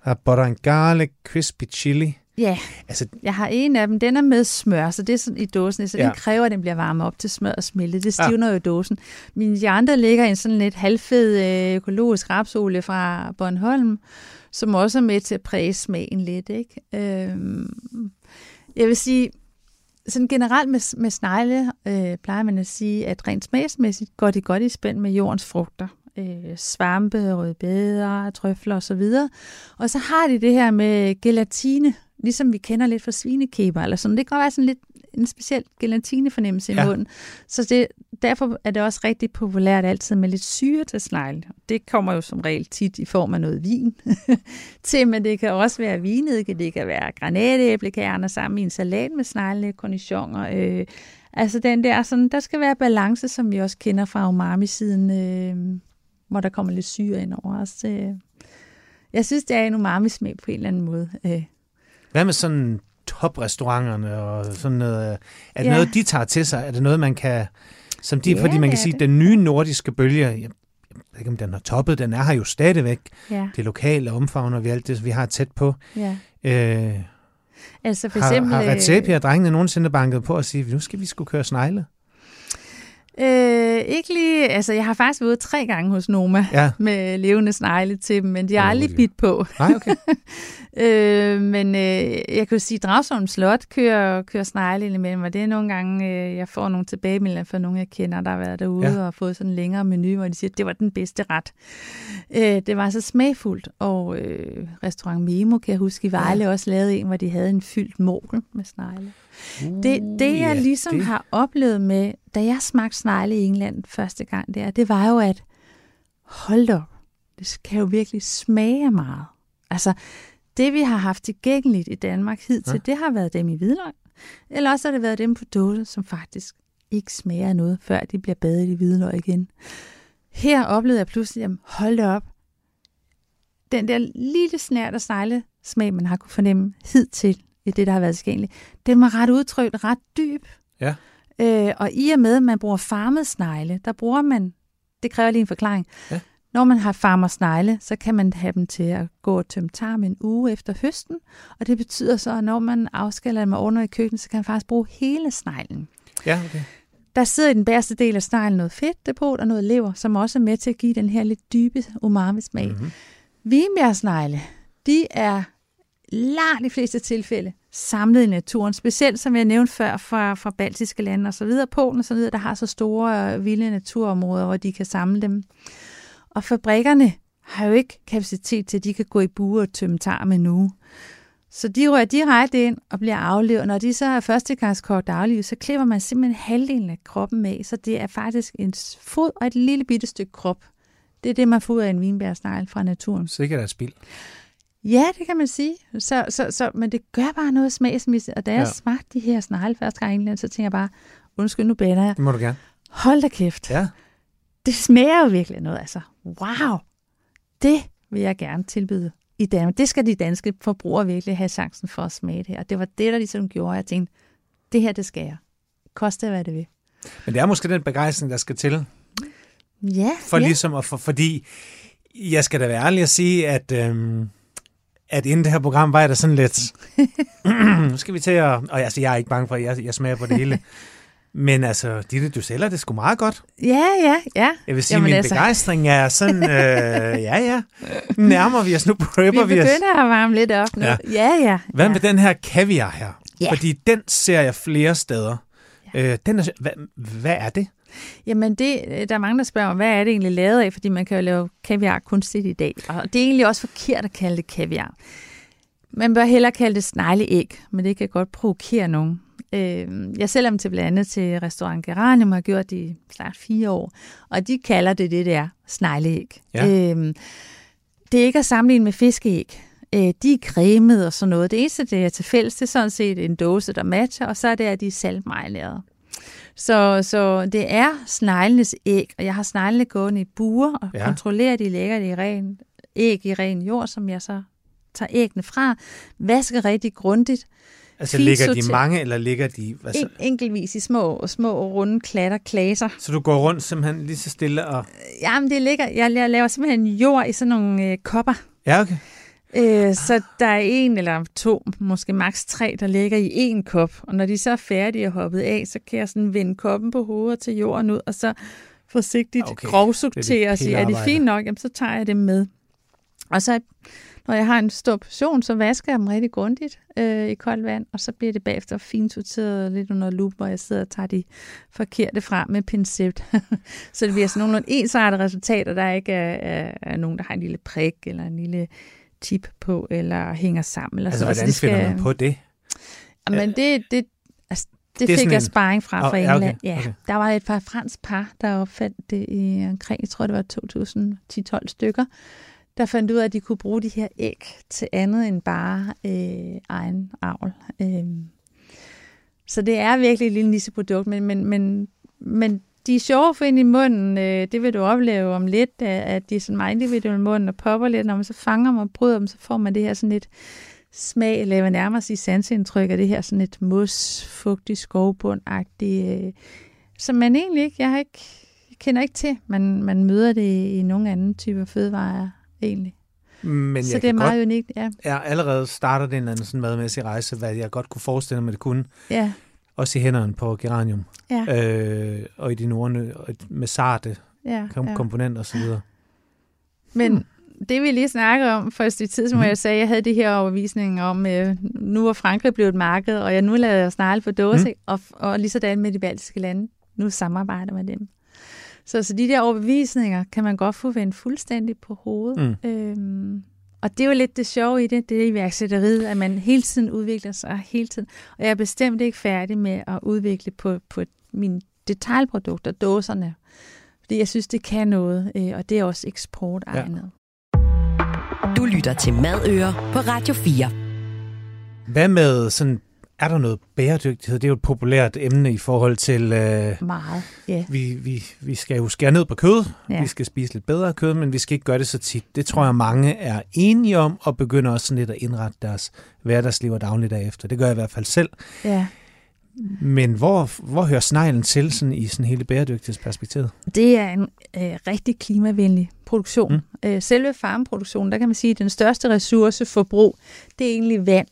der er butter and garlic, crispy chili. Ja, Altså, jeg har en af dem. Den er med smør, så det er sådan i dåsen, så Ja. ja. den kræver, at den bliver varmet op til smør og smelte. Det stivner jo i dåsen. Men de andre ligger i en sådan lidt halvfed øh, økologisk rapsolie fra Bornholm, som også er med til at præge smagen lidt. Ikke? Øhm, jeg vil sige, sådan generelt med, med snegle øh, plejer man at sige, at rent smagsmæssigt går de godt i spænd med jordens frugter. Øh, svampe, rødbeder, trøfler osv. Og så har de det her med gelatine, ligesom vi kender lidt fra svinekæber, eller sådan. Det kan godt være sådan lidt en speciel gelatinefornemmelse i Ja. munden. Så det, derfor er det også rigtig populært altid med lidt syre til snegle. Det kommer jo som regel tit i form af noget vin til, men det kan også være vinedike, det kan være granatæblekerner sammen i en salat med snegle, cornichoner. Øh, altså den der, sådan, der skal være balance, som vi også kender fra umami-siden, øh, hvor der kommer lidt syre ind over os. Øh. Jeg synes, det er en umami-smag på en eller anden måde. Øh. hvad med sådan toprestauranterne og sådan noget? Er det Ja. noget, de tager til sig? Er det noget, man kan... Som de, Ja, fordi man kan sige, det. den nye nordiske bølge, jeg, ved ikke, om den har toppet, den er her jo stadigvæk. Ja, Det lokale omfavner vi alt det, vi har tæt på. ja. Øh, Altså for har, eksempel... har øh, Recepi og drengene nogensinde banket på og sige, nu skal vi skulle køre snegle? Øh, ikke lige, altså jeg har faktisk været tre gange hos Noma Ja. med levende snegle til dem, men de har aldrig bidt på. Nej, okay. øh, men øh, jeg kan jo sige, at Dragsholm Slot kører, kører snegle indimellem, og det er nogle gange, øh, jeg får nogle tilbagemeldinger fra nogle, jeg kender, der har været derude Ja. ja. og fået sådan en længere menu, hvor de siger, at det var den bedste ret. Øh, det var så smagfuldt, og øh, restaurant Memo, kan jeg huske, i Vejle også lavede en, hvor de havde en fyldt mål med snegle. Det, det jeg Uh, ja, ligesom det- har oplevet med, da jeg smagte snegle i England første gang der, det var jo, at hold op, det kan jo virkelig smage meget. Altså, det vi har haft tilgængeligt i Danmark hidtil, Ja. det har været dem i hvidløg, eller også har det været dem på dåse, som faktisk ikke smager noget, før de bliver badet i hvidløg igen. Her oplevede jeg pludselig, at hold op, den der lille snært af snegle smag, man har kunne fornemme hidtil i det, der har været tilgængeligt, den var ret udtrykt, ret dyb. Ja. Øh, og i og med, at man bruger farmet snegle, der bruger man, det kræver lige en forklaring, Ja. når man har farmer snegle, så kan man have dem til at gå og tømme tarm en uge efter høsten, og det betyder så, at når man afskiller dem og ordner i køkkenet, så kan man faktisk bruge hele sneglen. Ja, okay. Der sidder i den bagerste del af sneglen noget fedtdepot og noget lever, som også er med til at give den her lidt dybe umami-smag. Mm-hmm. Vinbjergsnegle, de er langt de fleste tilfælde samlet i naturen, specielt som jeg nævnte før fra, fra baltiske lande og så videre, Polen og så videre, der har så store øh, vilde naturområder, hvor de kan samle dem. Og fabrikkerne har jo ikke kapacitet til, at de kan gå i bure og tømme tarm nu. Så de rører direkte ind og bliver aflevet. Når de så er førstegangskogt aflivet, så klipper man simpelthen halvdelen af kroppen af, så det er faktisk en fod og et lille bitte stykke krop, Det er det, man får ud af en vinbærsnegl fra naturen. Sikkert er spild. Ja, det kan man sige. Så, så, så, men det gør bare noget smagsmæssigt. Og da jeg Ja. smagte de her snegle første gang i England, så tænker jeg bare, undskyld, nu bander jeg. Det må du gerne. Hold da kæft. Ja. Det smager jo virkelig noget. Altså, wow. Det vil jeg gerne tilbyde i Danmark. Det skal de danske forbrugere virkelig have chancen for at smage det her. Og det var det, der ligesom gjorde, at jeg tænkte, det her, det skal jeg. Koste hvad det vil. Men det er måske den begejstring, der skal til, Ja, for ja. ligesom at for, fordi jeg skal da være ærlig at sige, at, øhm, at inden det her program var jeg da sådan lidt, nu skal vi til at, og altså, jeg er ikke bange for, at jeg, jeg smager på det hele, men altså, Ditte, du sælger det sgu meget godt. ja, ja, ja. Jeg vil sige, Jamen min altså. begejstring er sådan, øh, ja ja, nærmer vi os nu, Vi prepper vi os. begynder at varme lidt op nu. Ja. Ja, ja. ja. Hvad ja. med den her kaviar her? Ja. Fordi den ser jeg flere steder. Øh, den er, hvad, hvad er det? Jamen, det, der er mange, der spørger, hvad er det egentlig lavet af? Fordi man kan jo lave kaviar kunstigt i dag. Og det er egentlig også forkert at kalde det kaviar. Man bør hellere kalde det snegleæg, men det kan godt provokere nogen. Øh, jeg sælger dem til blandt andet til restaurant Geranium, har gjort det i snart fire år. Og de kalder det det der snegleæg. Ja. Øh, det er ikke at sammenligne med fiskeæg. Øh, de er cremet og sådan noget. Det eneste, det er til fælles, det er sådan set en dåse, der matcher, og så er det, at de er saltmarineret. Så, så det er sneglenes æg, og jeg har sneglene gående i buer og Ja. kontrollerer, at de lægger det i ren, æg i ren jord, som jeg så tager æggene fra, vasker rigtig grundigt, Altså ligger de mange, eller ligger de... Hvad så? en, enkeltvis i små, små runde klatter, klaser. så du går rundt simpelthen lige så stille og... Jamen, det ligger, jeg, jeg laver simpelthen jord i sådan nogle øh, kopper, Ja, okay. Øh, så der er en eller to, måske maks tre, der ligger i en kop. Og når de så er færdige og hoppet af, så kan jeg sådan vende koppen på hovedet til jorden ud, og så forsigtigt Okay, er grovsortere og sige, er det fint nok, jamen, så tager jeg det med. Og så, når jeg har en stor portion, så vasker jeg dem rigtig grundigt øh, i koldt vand, og så bliver det bagefter fint sorteret lidt under lup, hvor jeg sidder og tager de forkerte fra med pincet. så det bliver sådan nogenlunde ensartede resultater, der ikke er, er, er nogen, der har en lille prik eller en lille tip på, eller hænger sammen. Eller Altså, sådan. hvordan det finder man på det? Men det, det, altså, det, Det fik jeg en- sparring fra Åh, fra ja, okay, England. Ja, okay. Der var et par fransk par, der opfandt det i omkring, jeg tror det var 2010-12 stykker, der fandt ud af, at de kunne bruge de her æg til andet end bare øh, egen avl. Øh, så det er virkelig et lille nisseprodukt, men, men, men, men de er sjove at få ind i munden. Øh, det vil du opleve om lidt, at de er sådan meget individuelle i munden og popper lidt. Når man så fanger dem og bryder dem, så får man det her sådan et smag, eller jeg nærmere sige sanseindtryk af det her sådan et mos, fugtig, skovbundagtigt, øh, som man egentlig ikke, jeg har ikke, jeg kender ikke til. Man, man møder det i nogle andre typer fødevarer egentlig. Men så jeg det er meget godt, unikt, ja. jeg allerede starter det en anden sådan madmæssig rejse, hvad jeg godt kunne forestille mig, det kunne. ja. Også i hænderne på geranium. Ja, Øh, og i de nordene, og med sarte ja, kom- ja. komponenter og så videre. Men det vi lige snakkede om for et stykke tid, som Mhm. jeg sagde, jeg havde de her overvisninger om, øh, nu er Frankrig blevet et marked, og jeg nu lader jeg snegle på dåse, Mhm. og, og lige sådan med de baltiske lande, nu samarbejder med dem. Så, så de der overbevisninger kan man godt få vendt fuldstændig på hovedet. Mm. Øhm, og det er jo lidt det sjove i det, det er iværksætteriet, at man hele tiden udvikler sig, hele tiden. Og jeg er bestemt ikke færdig med at udvikle på, på mine detaljprodukter, dåserne. Fordi jeg synes, det kan noget, øh, og det er også eksportegnet. Du lytter til Madøer på Radio 4. Hvad med sådan, er der noget bæredygtighed? Det er jo et populært emne i forhold til, øh, Meget, ja. vi, vi, vi skal jo skære ned på kød. Ja. Vi skal spise lidt bedre kød, men vi skal ikke gøre det så tit. Det tror jeg, mange er enige om, og begynder også sådan lidt at indrette deres hverdagsliv og dagligdag efter. Det gør jeg i hvert fald selv. ja. Men hvor, hvor hører sneglen til sådan i sådan hele bæredygtighedsperspektivet? Det er en øh, rigtig klimavenlig produktion. Mm. Øh, selve farmproduktionen, der kan man sige, at den største ressourceforbrug, det er egentlig vand.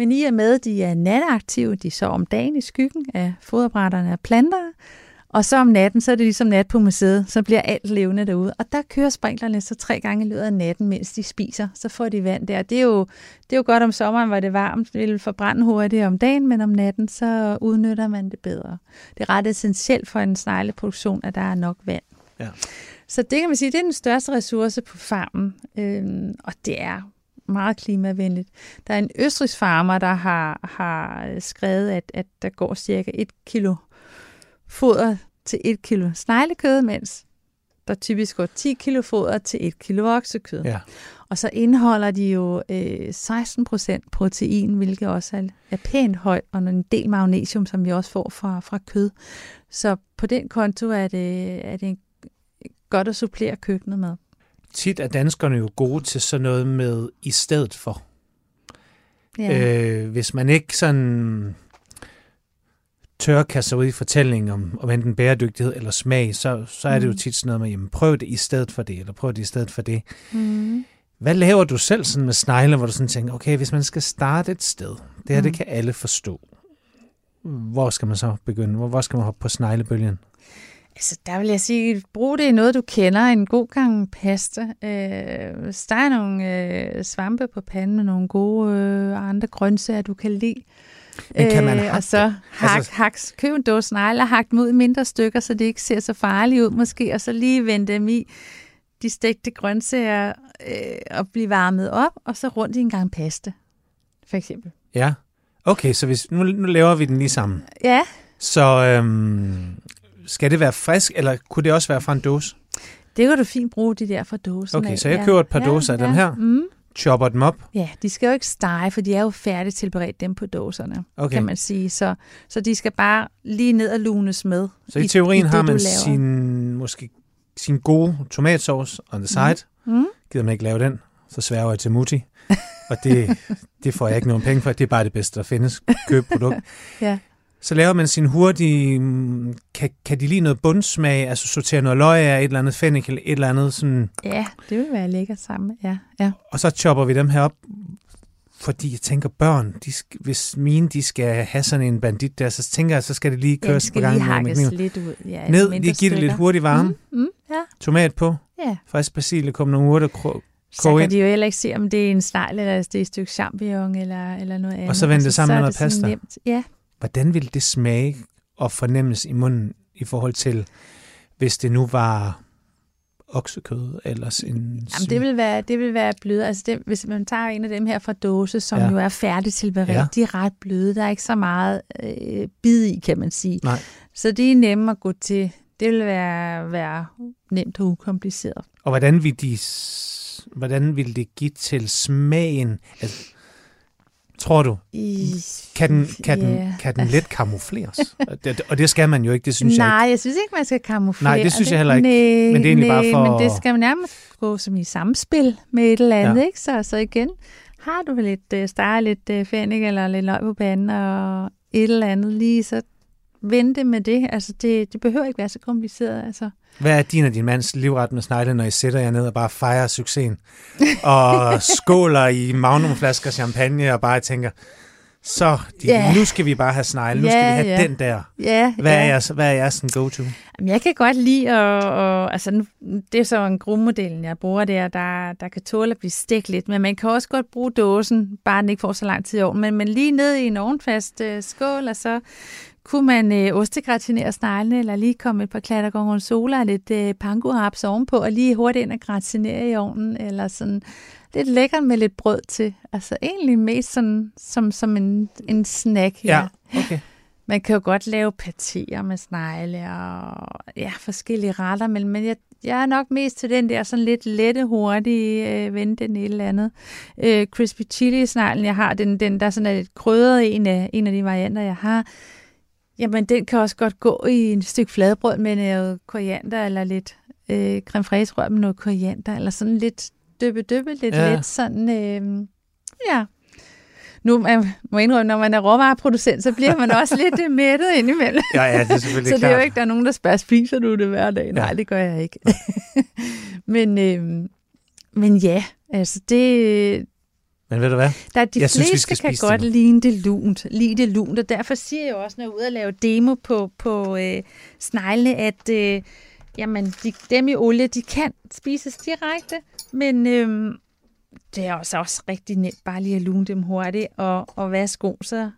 Men i og med, at de er nataktive, de sover om dagen i skyggen af foderbrætterne af planter, og så om natten, så er det ligesom nat på museet, så bliver alt levende derude. Og der kører sprinklerne så tre gange i løbet af natten, mens de spiser, så får de vand der. Det er jo, det er jo godt om sommeren, hvor det er varmt, det vil forbrænde hurtigt om dagen, men om natten, så udnytter man det bedre. Det er ret essentielt for en snegleproduktion, at der er nok vand. Ja. Så det kan man sige, det er den største ressource på farmen, øhm, og det er meget klimavenligt. Der er en østrigs farmer, der har, har skrevet, at, at der går cirka et kilo foder til et kilo sneglekød, mens der typisk går 10 kilo foder til 1 kilo oksekød. Ja. Og så indeholder de jo øh, 16 procent protein, hvilket også er, er pænt højt, og en del magnesium, som vi også får fra, fra kød. Så på den konto er det, er det godt at supplere køkkenet med. Tit er danskerne jo gode til sådan noget med i stedet for. Ja. Øh, hvis man ikke sådan tør kaste sig ud i fortællingen om, om enten bæredygtighed eller smag, så, så er det jo Mm. tit sådan noget med, jamen prøv det i stedet for det, eller prøv det i stedet for det. Mm. Hvad laver du selv sådan med snegle, hvor du sådan tænker, okay, hvis man skal starte et sted, det her, Mm. det kan alle forstå. Hvor skal man så begynde? Hvor, hvor skal man hoppe på sneglebølgen? Altså, der vil jeg sige, brug det i noget, du kender. En god gang pasta. Øh, hvis der er nogle øh, svampe på panden med nogle gode øh, andre grøntsager, du kan lide. Men kan man Øh, hakke og så hak, Altså- hak, køb en dåse snegle og hak dem ud i mindre stykker, så det ikke ser så farligt ud måske, og så lige vende dem i de stegte grøntsager øh, og blive varmet op, og så rundt i en gang pasta, for eksempel. Ja. Okay, så hvis, nu, nu laver vi den lige sammen. Ja, Så øhm, skal det være frisk, eller kunne det også være fra en dåse? det kan du fint bruge de der fra dåsen Okay, af. så jeg ja. køber et par dåser af dem her. Mm. Chopper dem op? Ja, de skal jo ikke stege, for de er jo færdigt tilberedt dem på dåserne, Okay. kan man sige. Så, så de skal bare lige ned og lunes med. Så i teorien det, har man sin, måske sin gode tomatsauce on the side. Mm. Gider man ikke lave den, så sværger jeg til Mutti. Og det, det får jeg ikke nogen penge for. Det er bare det bedste, der findes. Køb produkt. Ja. Så laver man sin hurtige... mm, Kan, kan de lige noget bundsmag? Altså sortere noget løg af, et eller andet fennik, eller et eller andet sådan... Ja, det vil være lækkert sammen. Ja, ja. Og så chopper vi dem her op, fordi jeg tænker, børn, de hvis mine de skal have sådan en bandit der, så tænker jeg, så skal det lige ja køres det på skal gang lige med lidt ud. Ja, Ned, lige give det lidt hurtigt varme. Mm, mm, ja, Tomat på, ja. frisk basilikum, nogle urter, krå- Så kan ind. de jo heller ikke se, om det er en snegl, eller det er et stykke champignon, eller, eller noget andet. så vende det sammen med noget pasta. Nemt. Ja, Hvordan ville det smage og fornemmes i munden i forhold til, hvis det nu var oksekød eller en... Jamen, det vil være, det vil være bløde. Altså det, hvis man tager en af dem her fra dåse, som Ja. jo er færdigt tilberedt, Ja. ja. de er ret bløde. Der er ikke så meget øh, bid i, kan man sige. Nej. Så de er nemme at gå til. Det vil være, være nemt og ukompliceret. Og hvordan vil de, hvordan vil det give til smagen? Altså, tror du, I, kan den, kan den, Ja. kan den let kamufleres? Og det, det skal man jo ikke, det synes Nej, jeg jeg synes ikke, man skal kamuflere. Nej, det synes jeg heller ikke. Nej, Men det er egentlig bare nej, for- Men det skal man nærmest gå som i samspil med et eller andet, Ja. ikke? Så, så igen, har du lidt uh, stege, lidt uh, fennik eller lidt løg på panden og et eller andet lige, så vente med det. Altså, det, det behøver ikke være så kompliceret, altså. Hvad er din og din mands livret med snegle, når I sætter jer ned og bare fejrer succesen? Og skåler i magnumflasker champagne og bare tænker, så de, Ja. nu skal vi bare have snegle, nu Ja, skal vi have ja. den der. Ja, Hvad ja. er jeres, hvad er jeres go-to? Jeg kan godt lide at, og, altså, nu- det er så en grummodellen, jeg bruger der, der, der kan tåle at blive stegt lidt, men man kan også godt bruge dåsen, bare den ikke får så lang tid i ovnen, men, men lige ned i en ovnfast øh, skål, og så kunne man øh, ostegratinere sneglene, eller lige komme et par klatter gorgonzola og lidt øh, pangohaps ovenpå, og lige hurtigt ind og gratinere i ovnen, eller sådan lidt lækkert med lidt brød til. Altså egentlig mest sådan, som, som en, en snack. Ja, okay. Man kan jo godt lave patéer med snegle og ja, forskellige retter, men, men jeg, jeg er nok mest til den der sådan lidt lette, hurtige, øh, vente den et eller andet. Øh, crispy chili sneglen, jeg har, den, den der sådan er lidt krydret en af, en af de varianter, jeg har. Jamen, den kan også godt gå i en stykke fladbrød med noget koriander, eller lidt øh, creme fraise rør med noget koriander, eller sådan lidt dyppe, lidt Ja. let sådan, øh, ja. Nu man må indrømme, når man er råvareproducent, så bliver man også lidt øh, mættet indimellem. Ja, ja, det er selvfølgelig Så det klart. er jo ikke, der er nogen, der spørger, spiser du det hver dag? Nej, Ja. det gør jeg ikke. men, øh, men ja, altså det, Men ved du hvad? der er de Jeg synes, vi fleste skal kan det godt lide det lunt, lide det lunt, og derfor siger jeg jo også, når jeg er ude og lave demo på, på øh, sneglene, at øh, jamen, de, dem i olie, de kan spises direkte, men øh, det er også, også rigtig nemt bare lige at lune dem hurtigt, og, og værsgo, så,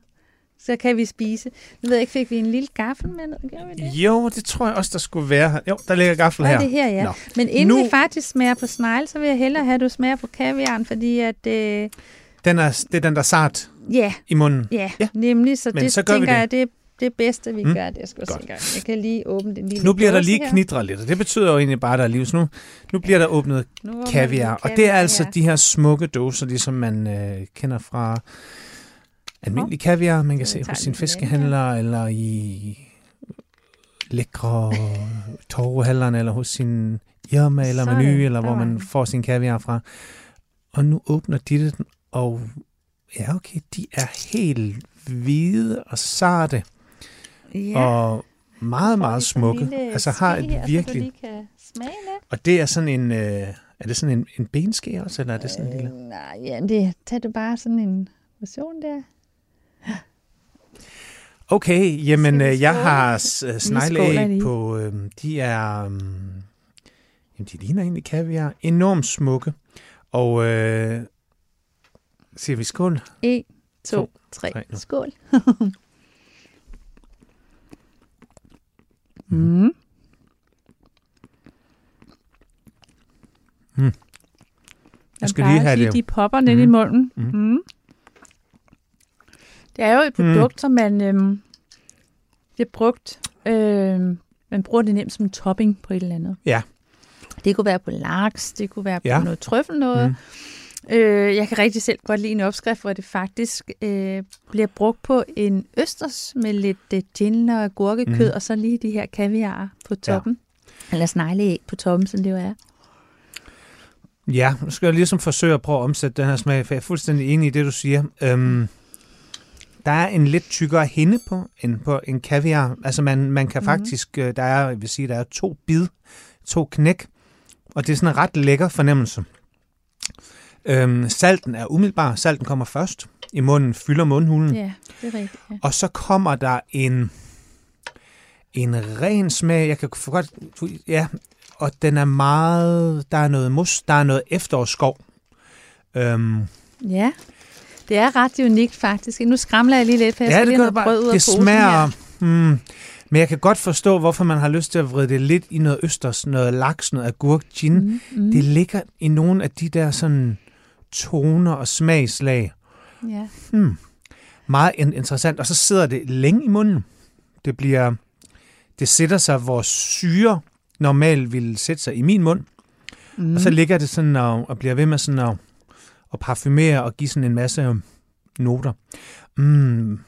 så kan vi spise. Nu ved jeg ikke, fik vi en lille gaffel med ned? Gjorde vi det? Jo, det tror jeg også, der skulle være. Jo, der ligger gaffel her. det her, ja. Nå. Men inden Nu- vi faktisk smager på snegle, så vil jeg hellere have, at du smager på kaviaren, fordi at, øh, Den er, det er den, der er sart ja, i munden. ja, Ja. nemlig, så Men det så tænker det. jeg, det det bedste, vi Mm. gør, det skal jeg engang. Jeg kan lige åbne den lille Nu bliver der lige her. knitret lidt, og det betyder jo egentlig bare, at der er liv. Så nu, nu bliver der åbnet Nu kaviar, lige og det er altså de her smukke dåser, ligesom man øh, kender fra almindelig kaviar, man kan se hos sin fiskehandler, eller i lækre torvehandlerne, eller hos sin Irma eller Menu, eller hvor man får sin kaviar fra. Og nu åbner de den, og ja, okay, de er helt hvide og sarte, Ja. og meget, meget smukke. Altså har et virkelig... Og det er sådan en... Øh, er det sådan en, en benske også, eller er det sådan en lille... Øh, nej, ja, det tager du bare sådan en version der. Okay, jamen øh, jeg har øh, snegleæg lige. på... Øh, de er... Øh, jamen, de ligner egentlig kaviar. Enormt smukke. Og... Øh, siger vi skål? 1, 2, To, 3. tre nu. Skål. mm. Mm. Jeg skal lige have det. De popper ned i Mhm. munden. Mhm. Mm. Det er jo et produkt, mm. som man øhm, bliver brugt. Øhm, man bruger det nemt som topping på et eller andet. Ja. Det kunne være på laks, det kunne være på Ja. noget trøffel noget. Mm. Øh, jeg kan rigtig selv godt lide en opskrift, hvor det faktisk øh, bliver brugt på en østers med lidt øh, gin og agurkekød, Mhm. og så lige de her kaviar på toppen. Ja. Eller snegleæg på toppen, som det jo er. Ja, nu skal jeg ligesom forsøge at prøve at omsætte den her smag, for jeg er fuldstændig enig i det, du siger. Øhm, der er en lidt tykkere hinde på end på en kaviar. Altså man, man kan Mhm. faktisk, øh, der er, jeg vil sige, der er to bid, to knæk, og det er sådan en ret lækker fornemmelse. Øhm, salten er umiddelbar. Salten kommer først i munden, fylder mundhulen. Ja, det er rigtigt. Ja. Og så kommer der en, en ren smag. Jeg kan godt... Ja, og den er meget... Der er noget mus, der er noget efterårsskov. Øhm, ja, det er ret unikt faktisk. Nu skramler jeg lige lidt, for jeg ja, skal det lige have brød ud af Det smager... Hmm, men jeg kan godt forstå, hvorfor man har lyst til at vride det lidt i noget østers, noget laks, noget agurk, gin. Mm. Mm, mm, Det ligger i nogle af de der sådan toner og smagslag. ja. Hmm. Meget in- interessant. Og så sidder det længe i munden. Det bliver, det sætter sig, hvor syre normalt ville sætte sig i min mund. Mm. Mm. Og så ligger det sådan og, og bliver ved med sådan at, at parfumere og give sådan en masse øhm, noter. Mm.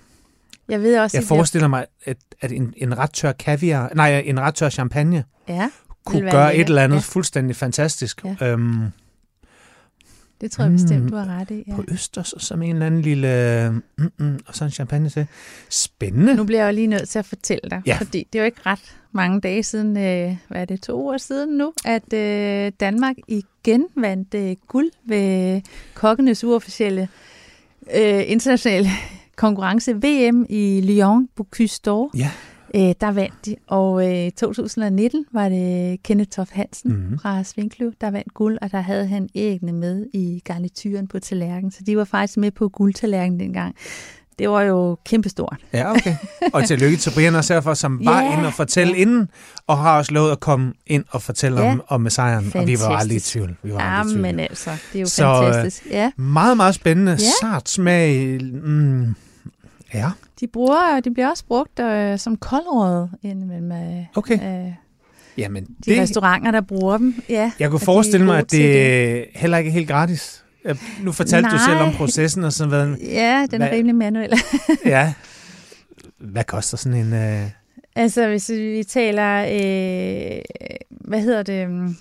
jeg ved også, Jeg forestiller mig, at, at en, en ret tør kaviar, nej, en ret tør champagne ja, kunne gøre et eller andet ja. fuldstændig fantastisk. Ja. Øhm, det tror jeg bestemt, Mm. du har ret i. Ja. På Østers, og så med en eller anden lille... Mm, mm, og så en champagne til. Spændende. Nu bliver jeg jo lige nødt til at fortælle dig, Ja. fordi det er jo ikke ret mange dage siden, øh, hvad er det, to uger siden nu, at øh, Danmark igen vandt øh, guld ved kokkenes uofficielle øh, internationale konkurrence VM i Lyon Bocuse d'Or. Ja. Øh, der vandt de, og øh, i 2019 var det Kenneth Toft Hansen Mhm. fra Svinkløv, der vandt guld, og der havde han æggene med i garnituren på tallerkenen, så de var faktisk med på guldtallerkenen dengang. Det var jo kæmpestort. Ja, okay. Og tillykke til Brian også herfor, som var Ja. inde og fortælle inden, og har også lovet at komme ind og fortælle Ja. om, om sejren. Og vi var aldrig i tvivl. Vi var Ja, aldrig i tvivl. men altså, det er jo Så, øh, fantastisk. Ja, Meget, meget spændende. Ja. Sart smag. Mm, ja, de, bruger, de bliver også brugt øh, som koldråd indimellem øh, okay. øh, Jamen, de det... restauranter, der bruger dem. Ja, Jeg kunne forestille mig, at til det heller ikke er helt gratis. Jeg- Nu fortalte du Nej. selv om processen og sådan noget. Ja, den er Hvad- rimelig manuel. Ja. Hvad koster sådan en... Øh... altså, hvis vi taler, øh, hvad hedder det, mm,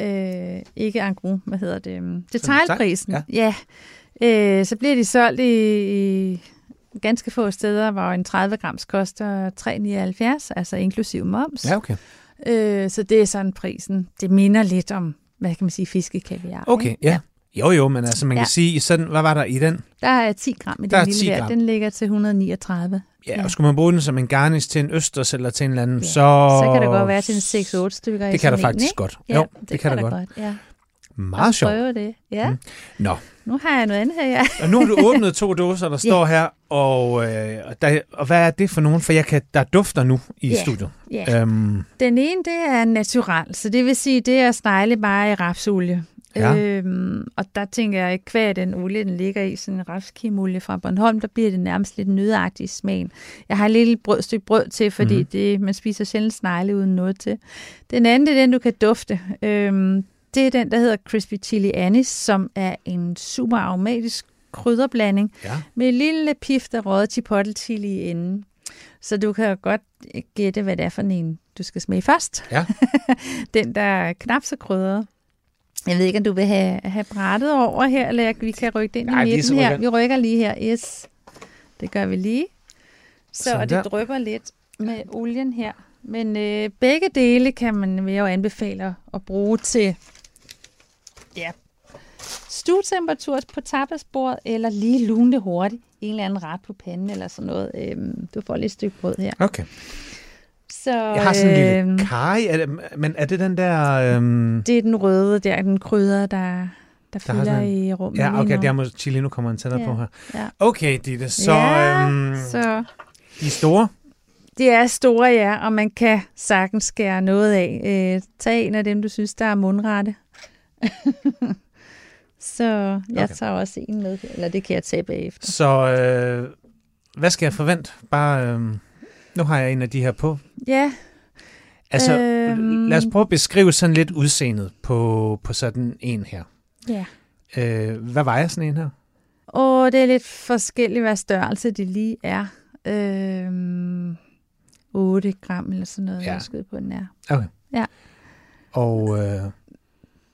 øh, ikke engros, hvad hedder det, mm, detailprisen. Ja. ja. Øh, så bliver de solgt i, i ganske få steder, hvor en 30 grams koster 3,79, altså inklusiv moms. Ja, okay. Øh, så det er sådan prisen. Det minder lidt om, hvad kan man sige, fiskekaviar. Okay, ikke? ja. Jo, jo, men altså man Ja. kan sige, sådan, hvad var der i den? Der er 10 gram i Der er den 10 lille der. Den ligger til 139. Ja, Ja. og skulle man bruge den som en garnish til en østers eller til en eller anden, Ja. så... Så kan det godt være til en 6-8 stykker. i Det kan der en, faktisk ikke? godt. Ja, jo, det, det kan, der godt. godt. Ja. Meget sjovt. Prøve det. Ja. Mm. Nå, Nu har jeg noget andet her. Ja. og nu har du åbnet to dåser, der står her, og, øh, der, og hvad er det for nogen? For jeg kan, der dufter nu i Ja. studiet. Ja. Øhm, Den ene, det er natural, så det vil sige, det er snegle bare i rapsolie. Ja. Øhm, og der tænker jeg, at kvæg den olie, den ligger i, sådan en rapskimulie fra Bornholm, der bliver det nærmest lidt nødagtigt i smagen. Jeg har et lille brød, stykke brød til, fordi mm. det, man spiser sjældent snegle uden noget til. Den anden, det er den, du kan dufte. Øhm, det er den, der hedder Crispy Chili Anis, som er en super aromatisk krydderblanding Ja. med en lille pift af røget chipotle chili i enden. Så du kan godt gætte, hvad det er for en, du skal smage først. Ja. den, der er knap så krydret. Jeg ved ikke, om du vil have, have brættet over her, eller vi kan rykke det ind Nej, i midten her. Vi rykker lige her. Yes. Det gør vi lige. Så Sådan og der. det drypper lidt med olien her. Men øh, begge dele kan man vil jo anbefale at bruge til ja, stuetemperatur på tapasbordet, eller lige lune det hurtigt. En eller anden ret på panden eller sådan noget. Øhm, du får lige et stykke brød her. Okay. Så, Jeg har sådan en øhm, lille kaj, er det, men er det den der... Øhm, Det er den røde der, den krydder, der, der har fylder sådan- i rummet ja, okay, der må chili, nu kommer en tættere Ja, på her. ja. Okay, Ditte, så, ja, øhm, så de er store. de er store, ja, og man kan sagtens skære noget af. Øh, tag en af dem, du synes, der er mundrette. så jeg Okay. tager også en med, eller det kan jeg tage bagefter. Så øh, hvad skal jeg forvente? Bare, øh, nu har jeg en af de her på. Ja, Altså, Øhm. lad os prøve at beskrive sådan lidt udseendet på, på sådan en her. ja. Øh, hvad vejer sådan en her? Og det er lidt forskelligt, hvad størrelse de lige er. Øhm, 8 gram eller sådan noget, ja. jeg skyder på den er. Okay. Ja. Og øh,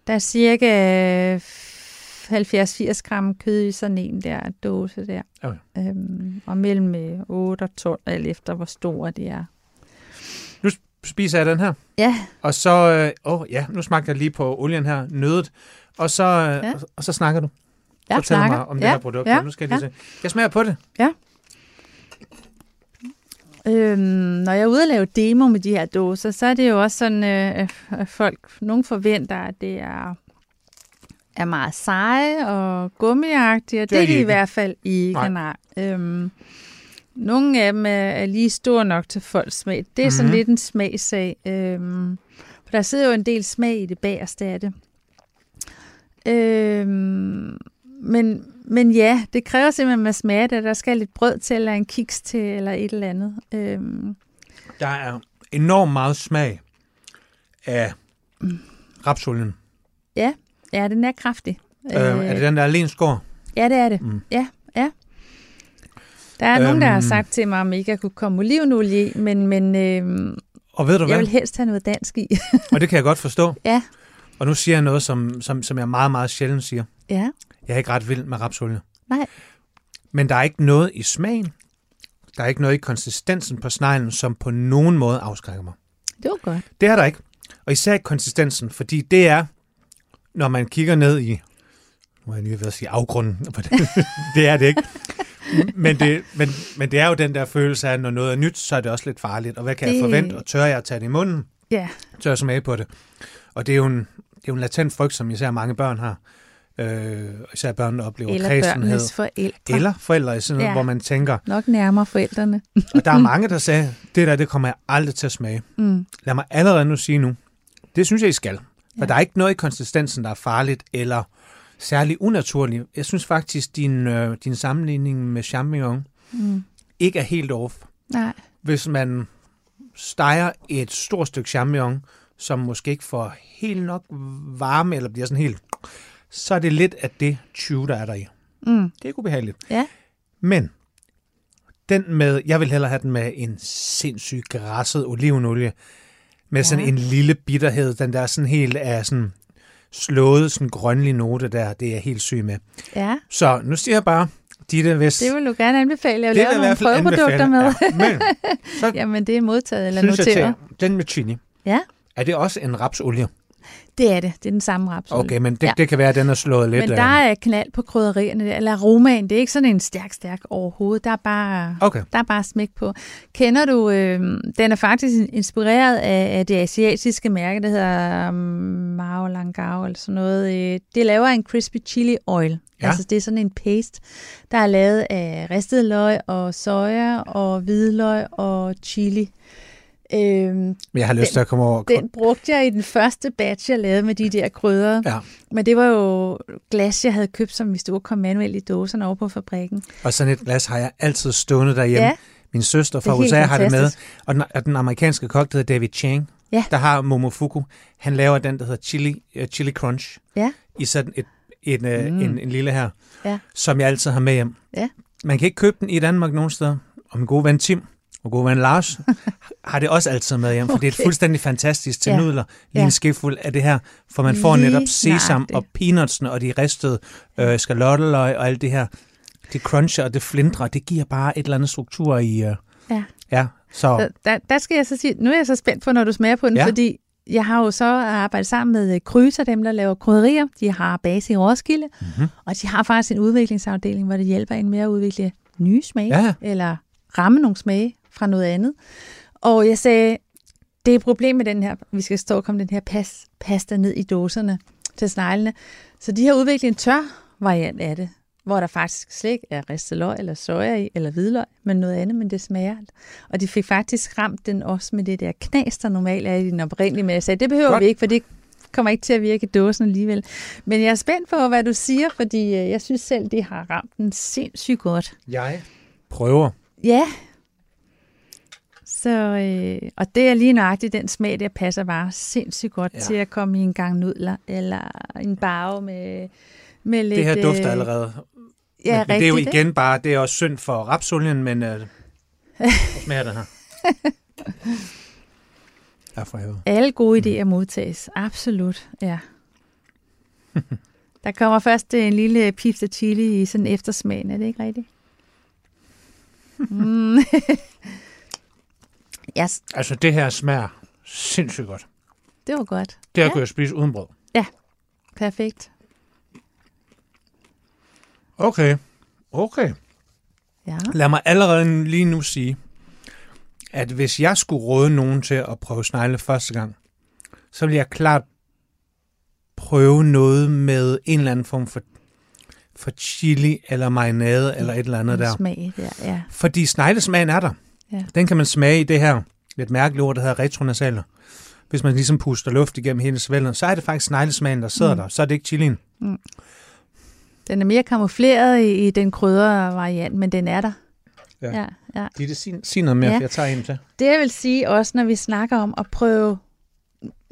Der er cirka 70-80 gram kød i sådan en der dåse der. Okay. Øhm, og mellem øh, 8 og 12, alt efter hvor store de er. spiser jeg den her. Ja, Og så, øh, åh ja, nu smagte jeg lige på olien her, nødet. Og så, øh, Ja. og, og så snakker du. jeg Fortæl snakker. mig om det ja, her produkt. Ja, nu skal jeg lige ja. se. Jeg smager på det. Øhm, når jeg er ude og lave demo med de her dåser, så er det jo også sådan, øh, at folk, nogen forventer, at det er, er meget seje og gummiagtige, og Det er det er de de i ikke. hvert fald ikke. Nej. Nej. Øhm, nogle af dem er, er lige store nok til folks smag. Det er sådan Mhm. lidt en smagssag. Øhm, for der sidder jo en del smag i det bagerste af det. Øhm, men, men ja, det kræver simpelthen, at man smager det. Der skal lidt brød til, eller en kiks til, eller et eller andet. Øhm, Der er enormt meget smag af rapsolien. ja, den er kraftig. Øh, er det den der lenskår? Ja, det er det. Mm. Ja, ja. Der er øhm, nogen, der har Øhm. sagt til mig, om ikke jeg kunne komme olivenolie i, men, men øhm, Og ved du jeg hvad? vil helst have noget dansk i. Og det kan jeg godt forstå. ja, Og nu siger jeg noget, som, som, som jeg meget, meget sjældent siger. ja, Jeg er ikke ret vild med rapsolie. nej. Men der er ikke noget i smagen. Der er ikke noget i konsistensen på sneglen, som på nogen måde afskrækker mig. Det var godt. Det er der ikke. Og især ikke konsistensen, fordi det er, når man kigger ned i, nu er jeg lige ved at sige afgrunden, det, det er det ikke. Men det, men, men det er jo den der følelse af, at når noget er nyt, så er det også lidt farligt. Og hvad kan det... jeg forvente? Og tør jeg at tage det i munden? Ja, Tør jeg smage på det? Og det er jo en, det er jo en latent frygt, som især mange børn har. Øh, især børn, der oplever eller kredsenhed. forældre. Eller forældre, i sådan noget, Ja. hvor man tænker, Nok nærmere forældrene. og der er mange, der sagde, det der, det kommer jeg aldrig til at smage. Mm. Lad mig allerede nu sige nu, det synes jeg, I skal. For Ja. der er ikke noget i konsistensen, der er farligt eller særlig unaturligt. Jeg synes faktisk, din, øh, din sammenligning med champignon Mm. ikke er helt off. Nej, Hvis man steger et stort stykke champignon, som måske ikke får helt nok varme, eller bliver sådan helt, så er det lidt af det 20, der er der i. mm. Det er ubehageligt. Ja. Men den med, jeg vil hellere have den med en sindssyg græsset olivenolie, med sådan Ja. en lille bitterhed, den der sådan helt er sådan slået, sådan grønlig note der, det er jeg helt syg med. ja. Så nu siger jeg bare, Ditte, hvis... Det vil du gerne anbefale. Det lave nogle prøveprodukter anbefale. med. Ja, men så Jamen, det er modtaget eller synes jeg noteret. til, den med chili, Ja, er det også en rapsolie? Det er det. Det er den samme rapsolie. Okay, men det, Ja. det kan være, at den er slået lidt... Men der er knald på krydderierne, der, eller aromaen. Det er ikke sådan en stærk, stærk overhovedet. Der er bare, Okay, der er bare smæk på. Kender du, øh, den er faktisk inspireret af, af det asiatiske mærke, der hedder um, Mao Langao eller sådan noget. Øh, det laver en crispy chili oil. Ja. Altså det er sådan en paste, der er lavet af ristet løg og soja og hvidløg og chili. Øhm, jeg har lyst til at komme over. den brugte jeg i den første batch, jeg lavede med de der krydder. Ja. Men det var jo glas, jeg havde købt, som vi stod og kom manuelt i dåserne over på fabrikken. Og sådan et glas har jeg altid stående derhjemme. Ja. Min søster fra USA har det med. Og den, og den amerikanske kok, der hedder David Chang, Ja. der har Momofuku. Han laver den, der hedder Chili, uh, chili Crunch. Ja. I sådan et, en, mm. Mm. en, en lille her, Ja. som jeg altid har med hjem. Ja. Man kan ikke købe den i Danmark nogen steder. Og min gode ven Tim og gode ven Lars har det også altid med hjem, for det er et Okay. fuldstændig fantastisk til Ja. nudler. Lige Ja. en skefuld af det her, for man får Lige netop sesam nøjagtigt. og peanutsene og de ristede øh, skalotteløg og alt det her. Det cruncher og det flindrer, det giver bare et eller andet struktur i... Øh, Ja. Ja, så... Der, der, der skal jeg så sige, nu er jeg så spændt på, når du smager på den, Ja. ja. fordi jeg har jo så arbejdet sammen med øh, Kryser, dem der laver krydderier. De har base i Roskilde, Mm-hmm. og de har faktisk en udviklingsafdeling, hvor det hjælper en med at udvikle nye smage, Ja. eller ramme nogle smage fra noget andet. Og jeg sagde, det er et problem med den her, vi skal stå og komme den her pas, pasta ned i dåserne til sneglene. Så de har udviklet en tør variant af det, hvor der faktisk slet ikke er ristet løg eller soja i, eller hvidløg, men noget andet, men det smager. Og de fik faktisk ramt den også med det der knas, der normalt er i den oprindelige, men jeg sagde, det behøver Godt. vi ikke, for det kommer ikke til at virke i dåsen alligevel. Men jeg er spændt på, hvad du siger, fordi øh, jeg synes selv, de har ramt den sindssygt godt. Jeg prøver. Ja. Så, øh, og det er lige nøjagtigt den smag, der passer bare sindssygt godt Ja. til at komme i en gang nudler, eller en bage med, med lidt... Det her dufter øh, allerede. Ja, men, rigtigt. men det er jo igen bare, det er også synd for rapsolien, men øh, smager det her? Ja, for helvede. Alle gode idéer modtages. Absolut, ja. Der kommer først øh, en lille pifte chili i sådan eftersmagen, er det ikke rigtigt? Mm. Yes, Altså, det her smager sindssygt godt. det var godt. Det her Ja. ja. kunne jeg spise uden brød. Perfekt. Okay. Okay. Ja. Lad mig allerede lige nu sige, at hvis jeg skulle råde nogen til at prøve snegle første gang, så vil jeg klart prøve noget med en eller anden form for, for chili eller marinade eller et eller andet der. Smag der, ja. Fordi sneglesmagen er der. Ja. Den kan man smage i det her lidt mærkelige ord, der hedder retronasaler. Hvis man ligesom puster luft igennem hele svældet, så er det faktisk sneglesmagen, der sidder Mm. mm. der. Så er det ikke chilien. Den er mere kamufleret i, i den krydder variant, men den er der. Ja. ja, ja. Ditte, sig, sig noget mere, Ja. jeg tager en til. Det jeg vil sige også, når vi snakker om at prøve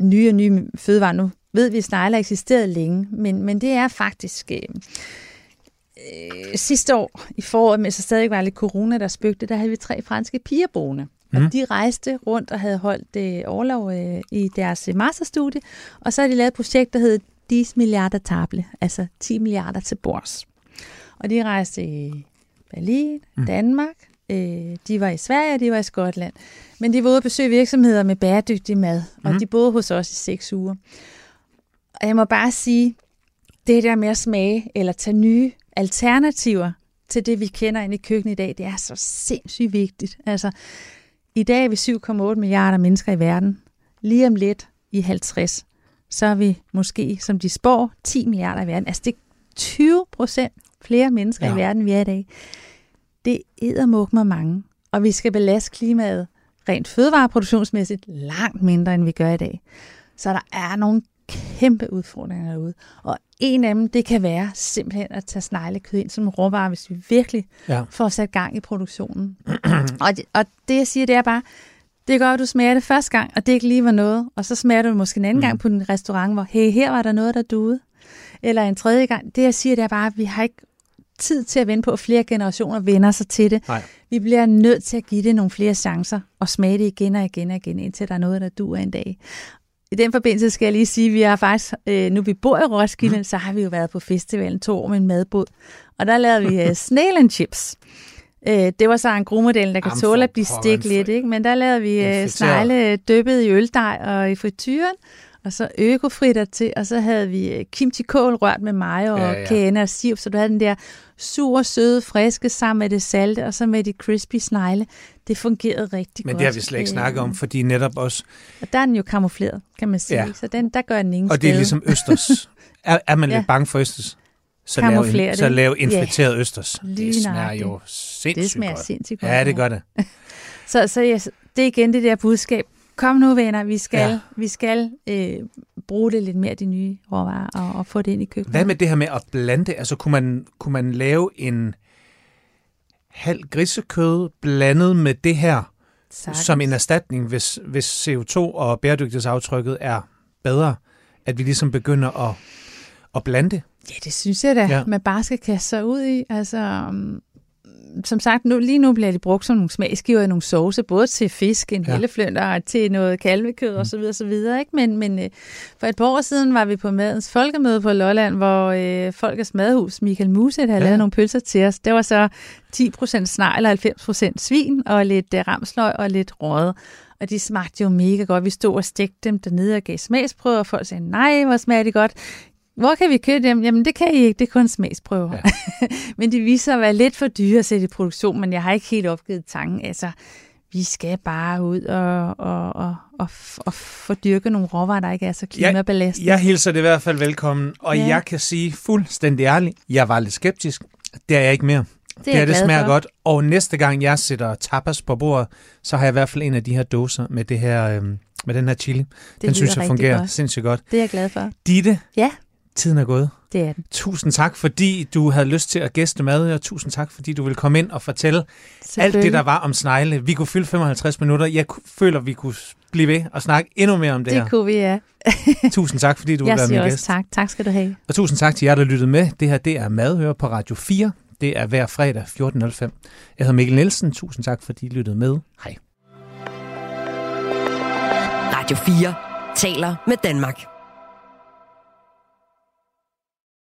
nye og nye fødevarer. Nu ved vi, at snegler eksisteret længe, men, men det er faktisk øh, øh, sidste år i foråret, mens der stadig var lidt corona, der spøgte, der havde vi tre franske piger boende. Og Mhm. de rejste rundt og havde holdt øh, overlov øh, i deres øh, masterstudie, og så har de lavet et projekt, der hed 10 milliarder table, altså 10 milliarder til bords. Og de rejste i Berlin, Mm. Danmark, øh, de var i Sverige, og de var i Skotland. Men de var ude at besøge virksomheder med bæredygtig mad, og Mhm. de boede hos os i seks uger. Og jeg må bare sige, det der med at smage eller tage nye alternativer til det, vi kender ind i køkkenet i dag, det er så sindssygt vigtigt. Altså, i dag er vi 7,8 milliarder mennesker i verden. Lige om lidt i 50, så er vi måske, som de spår, 10 milliarder i verden. Altså, det er 20 procent flere mennesker ja. I verden, vi er i dag. Det ædermuk mig mange, og vi skal belaste klimaet rent fødevareproduktionsmæssigt langt mindre, end vi gør i dag. Så der er nogle kæmpe udfordringer derude. Og en af dem, det kan være simpelthen at tage sneglekød ind som råvare, hvis vi virkelig Ja. får sat gang i produktionen. og, det, og det, jeg siger, det er bare, det gør, at du smager det første gang, og det ikke lige var noget, og så smager du det måske en anden mm. gang på en restaurant, hvor, hey, her var der noget, der duede. Eller en tredje gang. Det, jeg siger, det er bare, at vi har ikke tid til at vente på, at flere generationer vender sig til det. Nej. Vi bliver nødt til at give det nogle flere chancer, og smage det igen og igen og igen, indtil der er noget, der duer en dag. I den forbindelse skal jeg lige sige, at vi har faktisk, øh, nu vi bor i Roskilde, mm. så har vi jo været på festivalen to år med en madbåd. Og der lavede vi uh, snail and chips. Øh, det var så en gromodel, der kan Jamen, tåle at blive en lidt, ikke? Men der lavede vi uh, snegle dyppet i øldej og i frityren, og så økofritter til, og så havde vi øh, kimchi kål rørt med mig og Ja, ja, kage og sirup, så du havde den der sur, søde, friske sammen med det salte, og så med de crispy snegle. Det fungerede rigtig Men godt. det har vi slet ikke snakket om, Øh, fordi netop også, Og der er den jo kamufleret, kan man sige. Ja. Så den, der gør den ingen og det er skade. ligesom østers. er, er man Ja. lidt bange for østers? så lave, en, så lave infiltreret yeah. østers. Lige det smager jo sindssygt Det smager godt. sindssygt godt. Ja, det gør det. Så, så yes, det er igen det der budskab. Kom nu, venner, vi skal, Ja. vi skal øh, bruge det lidt mere, de nye råvarer, og, og få det ind i køkkenet. Hvad med det her med at blande? Altså, kunne man, kunne man lave en halv grisekød blandet med det her, Sagtens. som en erstatning, hvis, hvis CO2 og bæredygtighedsaftrykket er bedre, at vi ligesom begynder at, at blande det? Ja, det synes jeg da, Ja. ja. man bare skal kaste sig ud i. Altså, um, som sagt, nu, lige nu bliver de brugt som nogle smagsgiver i nogle sauce, både til fisk, en Ja. helleflønder, og til noget kalvekød mm. og så videre, så videre. Ikke? Men, men øh, for et par år siden var vi på Madens Folkemøde på Lolland, hvor øh, Folkets Madhus, Michael Muset, havde Ja. lavet nogle pølser til os. Det var så 10% snegl og 90% svin, og lidt øh, ramsløg og lidt røget. Og de smagte jo mega godt. Vi stod og stegte dem dernede og gav smagsprøver, og folk sagde, nej, hvor smager de godt. Hvor kan vi købe dem? Jamen, det kan I ikke. Det er kun smagsprøver. Ja. Men de viser at være lidt for dyre at sætte i produktion, men jeg har ikke helt opgivet tanken. Altså, vi skal bare ud og, og, og, og, og få dyrket nogle råvarer, der ikke er så klimabelastende. Jeg hilser det i hvert fald velkommen, og ja. Jeg kan sige fuldstændig ærligt, jeg var lidt skeptisk. Det er jeg ikke mere. det er jeg det glad smager for. godt. Og næste gang jeg sætter tapas på bordet, så har jeg i hvert fald en af de her dåser med, det her, øhm, med den her chili. Det den synes jeg fungerer Godt. sindssygt godt. Det er jeg glad for. Ditte, Ja, tiden er gået. det er den. Tusind tak, fordi du havde lyst til at gæste mad, og tusind tak, fordi du ville komme ind og fortælle alt det, der var om snegle. Vi kunne fylde 55 minutter. Jeg føler, vi kunne blive ved og snakke endnu mere om det, Det her. kunne vi, ja. Tusind tak, fordi du ville Jeg være siger min også gæst. tak. Tak skal du have. Og tusind tak til jer, der lyttede med. Det her, det er Madhør på Radio 4. Det er hver fredag 14.05. Jeg hedder Mikkel Nielsen. Tusind tak, fordi I lyttede med. Hej. Radio 4 taler med Danmark.